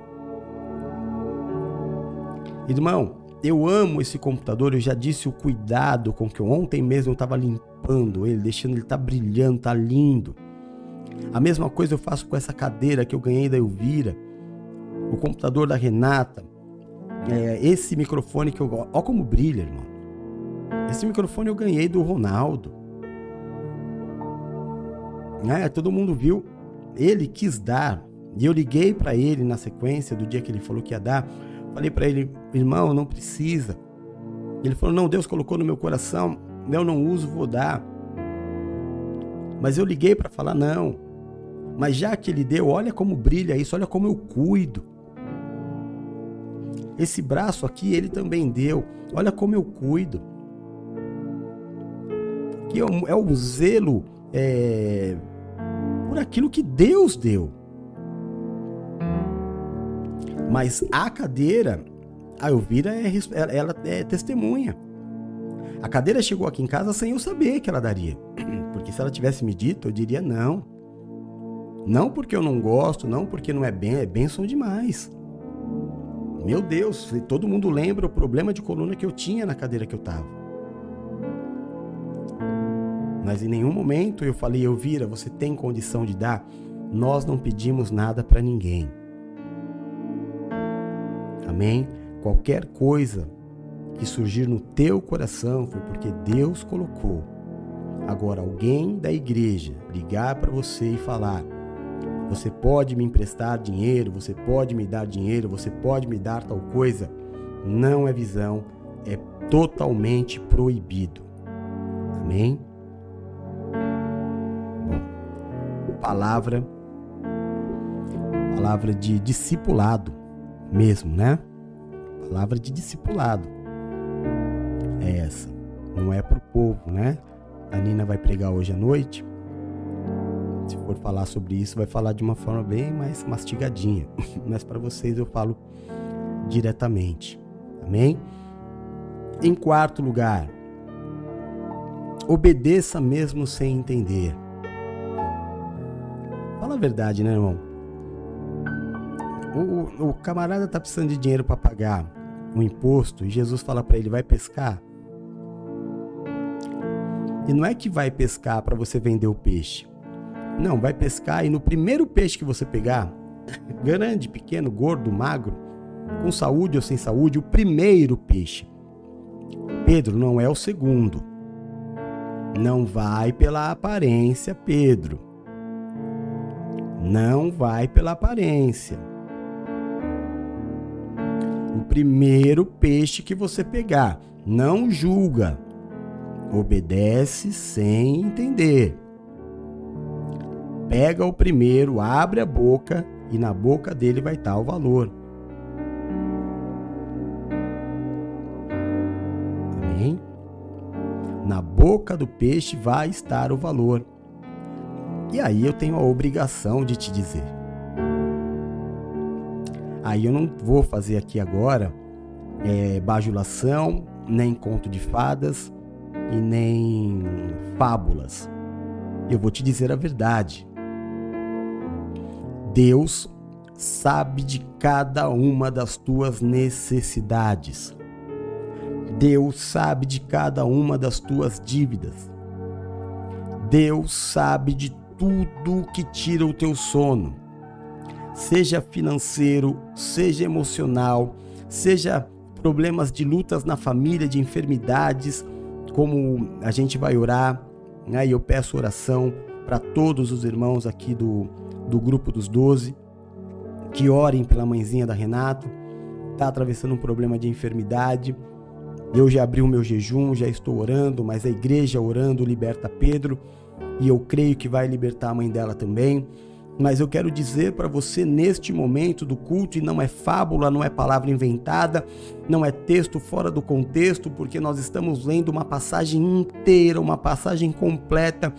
Irmão, eu amo esse computador, eu já disse o cuidado com que eu, ontem mesmo eu estava limpando ele, deixando ele tá brilhando, tá lindo. A mesma coisa eu faço com essa cadeira que eu ganhei da Elvira, o computador da Renata, é, esse microfone que eu. Olha como brilha, irmão. Esse microfone eu ganhei do Ronaldo. É, todo mundo viu. Ele quis dar. E eu liguei para ele na sequência do dia que ele falou que ia dar. Falei para ele, irmão, não precisa. Ele falou: Não, Deus colocou no meu coração. Eu não uso, vou dar. Mas eu liguei para falar: Não. Mas já que ele deu, olha como brilha isso, olha como eu cuido. Esse braço aqui ele também deu. Olha como eu cuido. Que é, é o zelo é, por aquilo que Deus deu. Mas a cadeira, a Elvira é, ela é testemunha. A cadeira chegou aqui em casa sem eu saber que ela daria. [CLEARS THROAT] Porque se ela tivesse me dito, eu diria não. Não porque eu não gosto, não porque não é bem, é bênção demais. Meu Deus, todo mundo lembra o problema de coluna que eu tinha na cadeira que eu tava. Mas em nenhum momento eu falei, Elvira, você tem condição de dar? Nós não pedimos nada para ninguém. Amém? Qualquer coisa que surgir no teu coração foi porque Deus colocou. Agora, alguém da igreja ligar para você e falar: você pode me emprestar dinheiro, você pode me dar dinheiro, você pode me dar tal coisa. Não é visão, é totalmente proibido. Amém? Palavra, palavra de discipulado mesmo, né? Palavra de discipulado é essa. Não é para o povo, né? A Nina vai pregar hoje à noite se for falar sobre isso, vai falar de uma forma bem mais mastigadinha. [LAUGHS] Mas para vocês eu falo diretamente. Amém? Em quarto lugar, obedeça mesmo sem entender. Fala a verdade, né, irmão? O, o camarada tá precisando de dinheiro para pagar um imposto e Jesus fala para ele: vai pescar. E não é que vai pescar para você vender o peixe. Não, vai pescar e no primeiro peixe que você pegar, [LAUGHS] grande, pequeno, gordo, magro, com saúde ou sem saúde, o primeiro peixe. Pedro não é o segundo. Não vai pela aparência, Pedro. Não vai pela aparência. O primeiro peixe que você pegar, não julga. Obedece sem entender pega o primeiro, abre a boca e na boca dele vai estar o valor. Amém? Na boca do peixe vai estar o valor. E aí eu tenho a obrigação de te dizer. Aí eu não vou fazer aqui agora é, bajulação, nem conto de fadas. e nem fábulas. Eu vou te dizer a verdade. Deus sabe de cada uma das tuas necessidades. Deus sabe de cada uma das tuas dívidas. Deus sabe de tudo que tira o teu sono, seja financeiro, seja emocional, seja problemas de lutas na família, de enfermidades, como a gente vai orar, né? E eu peço oração para todos os irmãos aqui do, do grupo dos doze que orem pela mãezinha da Renata, está atravessando um problema de enfermidade. Eu já abri o meu jejum, já estou orando, mas a igreja orando liberta Pedro e eu creio que vai libertar a mãe dela também. Mas eu quero dizer para você neste momento do culto, e não é fábula, não é palavra inventada, não é texto fora do contexto, porque nós estamos lendo uma passagem inteira, uma passagem completa,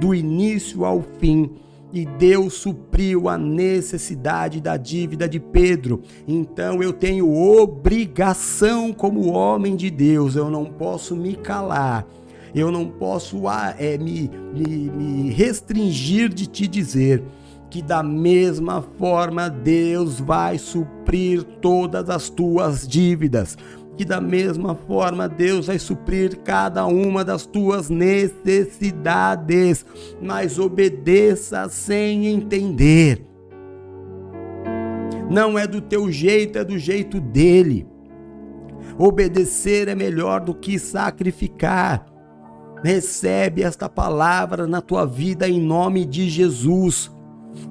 do início ao fim e Deus supriu a necessidade da dívida de Pedro. Então eu tenho obrigação como homem de Deus, eu não posso me calar. Eu não posso ah, é, me, me, me restringir de te dizer que da mesma forma Deus vai suprir todas as tuas dívidas, que da mesma forma Deus vai suprir cada uma das tuas necessidades, mas obedeça sem entender. Não é do teu jeito, é do jeito dele. Obedecer é melhor do que sacrificar. Recebe esta palavra na tua vida em nome de Jesus.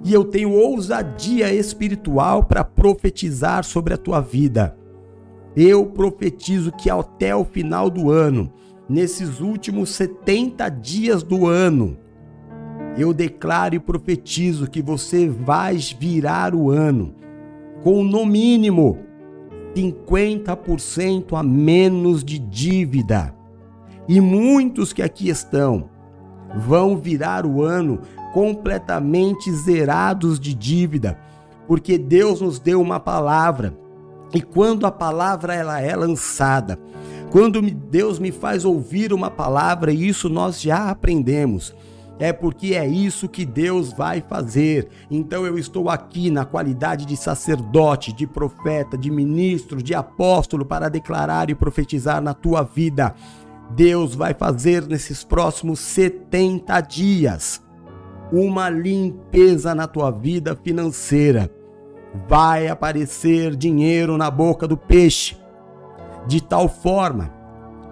E eu tenho ousadia espiritual para profetizar sobre a tua vida. Eu profetizo que até o final do ano, nesses últimos 70 dias do ano, eu declaro e profetizo que você vai virar o ano com no mínimo 50% a menos de dívida. E muitos que aqui estão vão virar o ano completamente zerados de dívida, porque Deus nos deu uma palavra. E quando a palavra ela é lançada, quando Deus me faz ouvir uma palavra, e isso nós já aprendemos, é porque é isso que Deus vai fazer. Então eu estou aqui na qualidade de sacerdote, de profeta, de ministro, de apóstolo para declarar e profetizar na tua vida. Deus vai fazer nesses próximos 70 dias uma limpeza na tua vida financeira. Vai aparecer dinheiro na boca do peixe, de tal forma,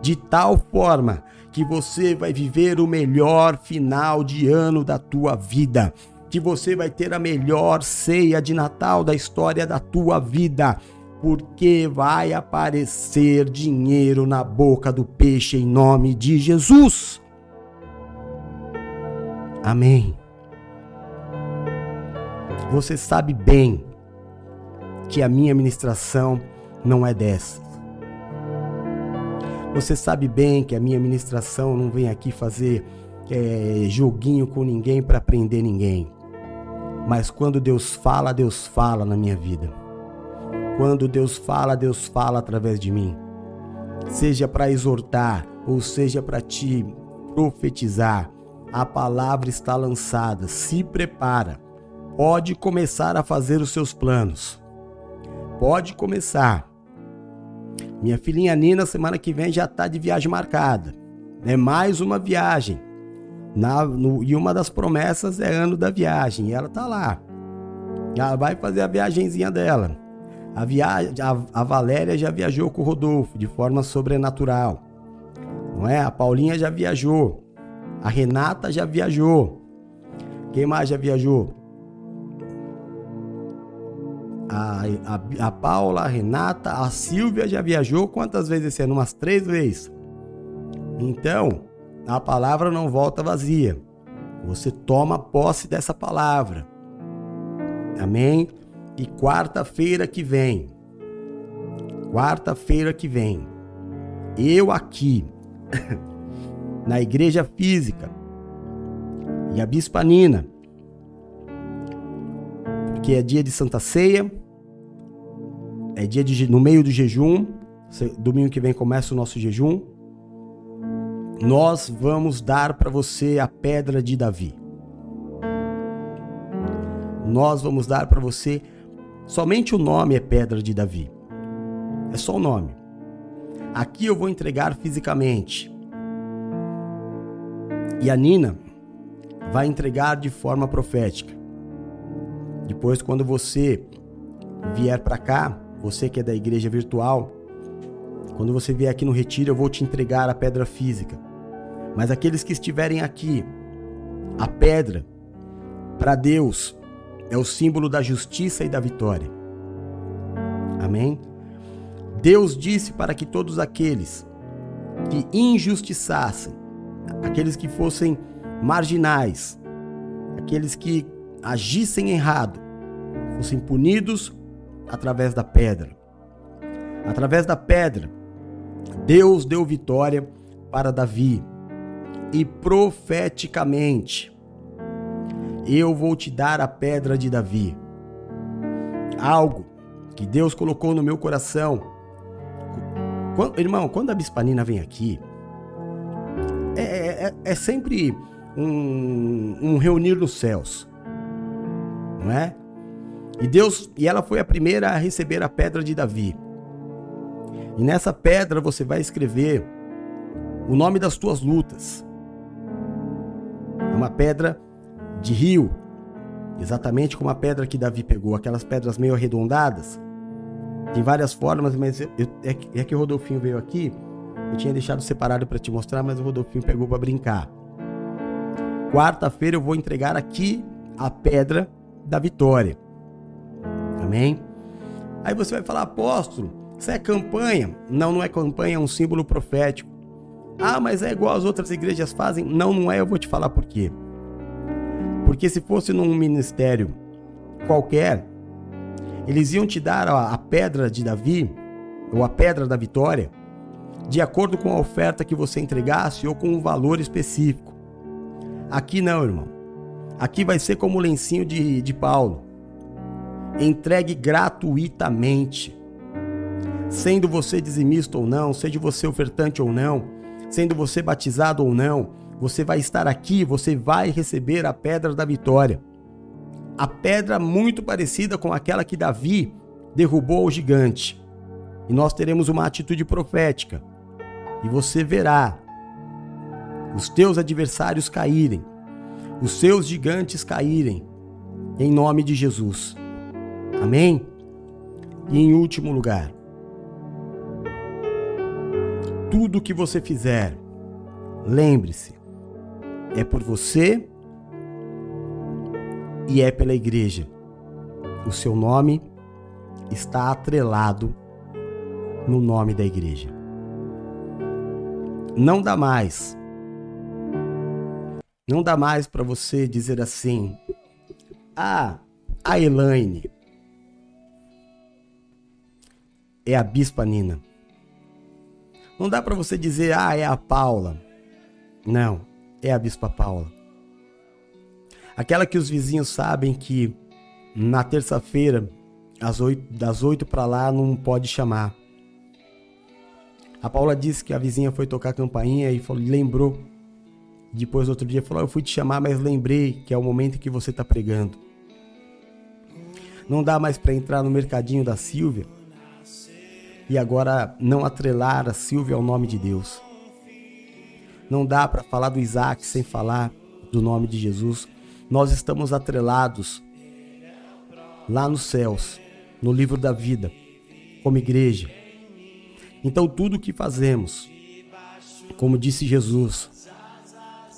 de tal forma que você vai viver o melhor final de ano da tua vida, que você vai ter a melhor ceia de Natal da história da tua vida, porque vai aparecer dinheiro na boca do peixe em nome de Jesus. Amém. Você sabe bem que a minha ministração não é dessa. Você sabe bem que a minha ministração não vem aqui fazer é, joguinho com ninguém para prender ninguém. Mas quando Deus fala, Deus fala na minha vida. Quando Deus fala, Deus fala através de mim. Seja para exortar ou seja para te profetizar, a palavra está lançada. Se prepara pode começar a fazer os seus planos. Pode começar. Minha filhinha Nina, semana que vem já está de viagem marcada. É mais uma viagem. Na, no, e uma das promessas é ano da viagem. E ela tá lá. Ela vai fazer a viagenzinha dela. A, viagem, a, a Valéria já viajou com o Rodolfo de forma sobrenatural. Não é? A Paulinha já viajou. A Renata já viajou. Quem mais já viajou? A, a, a Paula, a Renata, a Silvia já viajou quantas vezes esse ano? Umas três vezes. Então, a palavra não volta vazia. Você toma posse dessa palavra. Amém? E quarta-feira que vem, quarta-feira que vem, eu aqui, [COUGHS] na igreja física, e a Bispa Nina, que é dia de Santa Ceia, é dia de no meio do jejum. Domingo que vem começa o nosso jejum. nós vamos dar para você a pedra de Davi. Nós vamos dar para você somente o nome é pedra de Davi. É só o nome. Aqui eu vou entregar fisicamente. E a Nina vai entregar de forma profética. Depois, quando você vier para cá, você que é da igreja virtual, quando você vier aqui no retiro, eu vou te entregar a pedra física. Mas aqueles que estiverem aqui, a pedra, para Deus, é o símbolo da justiça e da vitória. Amém? Deus disse para que todos aqueles que injustiçassem, aqueles que fossem marginais, aqueles que agissem errado, fossem punidos através da pedra. Através da pedra, Deus deu vitória para Davi. E profeticamente, eu vou te dar a pedra de Davi. Algo que Deus colocou no meu coração. Irmão, quando a Bispanina vem aqui, é, é, é sempre um, um reunir nos céus, não é? E Deus, e ela foi a primeira a receber a pedra de Davi. E nessa pedra você vai escrever o nome das tuas lutas. É uma pedra de rio, exatamente como a pedra que Davi pegou, aquelas pedras meio arredondadas. Tem várias formas, mas eu, eu, é, que, é o Rodolfinho veio aqui. Eu tinha deixado separado para te mostrar, mas o Rodolfinho pegou para brincar. Quarta-feira eu vou entregar aqui a pedra da vitória. Amém? Aí você vai falar, apóstolo, isso é campanha? Não, não é campanha, é um símbolo profético. Ah, mas é igual as outras igrejas fazem? Não, não é, eu vou te falar por quê. Porque se fosse num ministério qualquer, eles iam te dar a, pedra de Davi, ou a pedra da vitória, de acordo com a oferta que você entregasse ou com um valor específico. Aqui não, irmão. Aqui vai ser como o lencinho de, de Paulo entregue gratuitamente. Sendo você dizimista ou não, seja você ofertante ou não, sendo você batizado ou não, você vai estar aqui, você vai receber a pedra da vitória. A pedra muito parecida com aquela que Davi derrubou o gigante. E nós teremos uma atitude profética. E você verá os teus adversários caírem, os seus gigantes caírem, em nome de Jesus. Amém? E em último lugar, tudo que você fizer, lembre-se, é por você e é pela igreja. O seu nome está atrelado no nome da igreja. Não dá mais. Não dá mais para você dizer assim: "Ah, a Elaine, é a Bispa Nina. Não dá para você dizer, ah, é a Paula. Não, é a Bispa Paula. Aquela que os vizinhos sabem que na terça-feira, das oito para lá, não pode chamar. A Paula disse que a vizinha foi tocar a campainha e falou, lembrou. Depois, outro dia, falou: Eu fui te chamar, mas lembrei que é o momento que você está pregando. Não dá mais para entrar no mercadinho da Silvia e agora não atrelar a Silvia ao nome de Deus. Não dá para falar do Isaac sem falar do nome de Jesus. Nós estamos atrelados lá nos céus, no livro da vida, como igreja. Então, tudo o que fazemos, como disse Jesus,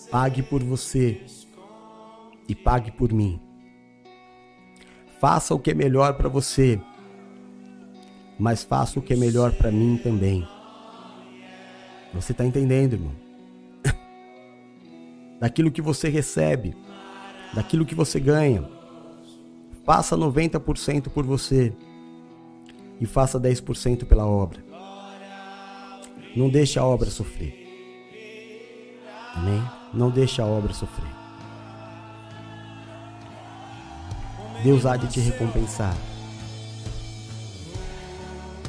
pague por você e pague por mim. Faça o que é melhor para você mas faço o que é melhor para mim também. Você está entendendo, irmão? Daquilo que você recebe, daquilo que você ganha, faça 90% por você e faça 10% pela obra. Não deixe a obra sofrer. Amém? Não deixe a obra sofrer. Deus há de te recompensar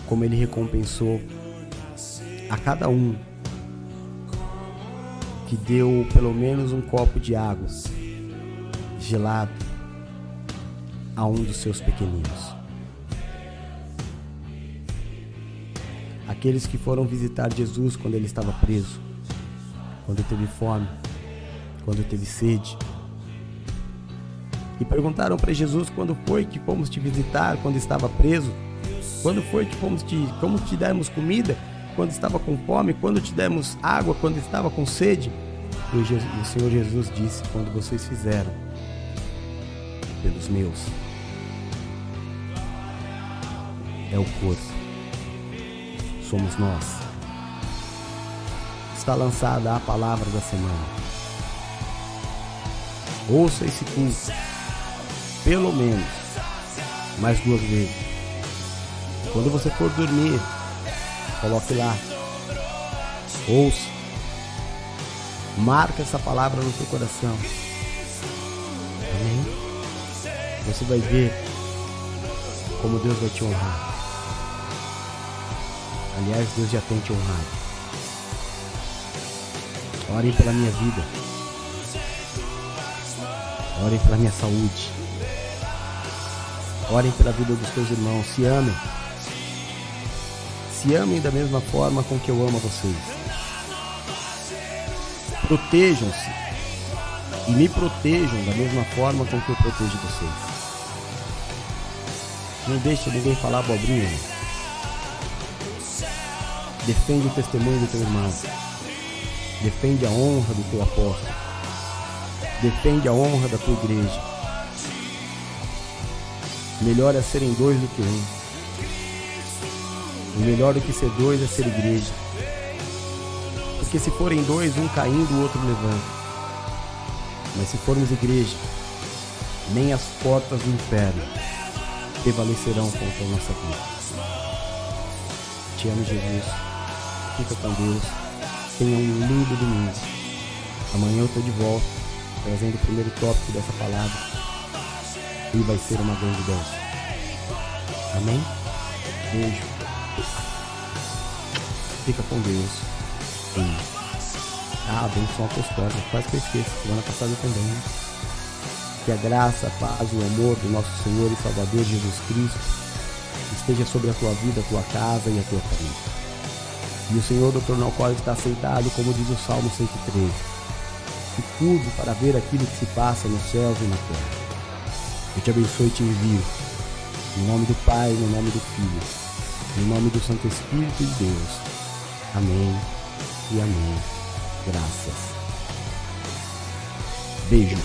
como ele recompensou a cada um que deu pelo menos um copo de água gelado a um dos seus pequeninos. Aqueles que foram visitar Jesus quando ele estava preso, quando teve fome, quando teve sede. E perguntaram para Jesus quando foi que fomos te visitar quando estava preso, quando foi que fomos te, como te demos comida quando estava com fome, quando te demos água quando estava com sede. E o Senhor Jesus disse: quando vocês fizeram pelos meus, é o corpo somos nós. Está lançada a palavra da semana. Ouça esse culto, pelo menos, mais duas vezes. Quando você for dormir, coloque lá. Ouça. Marca essa palavra no seu coração. Amém? Você vai ver como Deus vai te honrar. Aliás, Deus já tem te honrado. Orem pela minha vida. Orem pela minha saúde. Orem pela vida dos teus irmãos. Se amem. Se amem da mesma forma com que eu amo a vocês. Protejam-se. E me protejam da mesma forma com que eu protejo vocês. Não deixe ninguém falar abobrinha. Defende o testemunho do teu irmão. Defende a honra do teu apóstolo. Defende a honra da tua igreja. Melhor é serem dois do que um. O melhor do que ser dois é ser igreja. Porque se forem dois, um caindo, o outro levanta. Mas se formos igreja, nem as portas do inferno prevalecerão contra a nossa vida. Te amo, Jesus fica com Deus. Tenha um lindo domingo. Amanhã eu estou de volta, trazendo o primeiro tópico dessa palavra. E vai ser uma grande dança. Amém? Beijo. Fica com Deus. Sim. Ah, benção apostólica. Quase que eu esqueço. Semana passada também. Né? Que a graça, a paz o amor do nosso Senhor e Salvador Jesus Cristo esteja sobre a tua vida, a tua casa e a tua família. E o Senhor do trono ao qual está sentado, como diz o Salmo 113. E curvo para ver aquilo que se passa nos céus e na terra. Eu te abençoe e te envio. Em nome do Pai, no nome do Filho, em nome do Santo Espírito de Deus. Amém e amém. Graças. Beijo.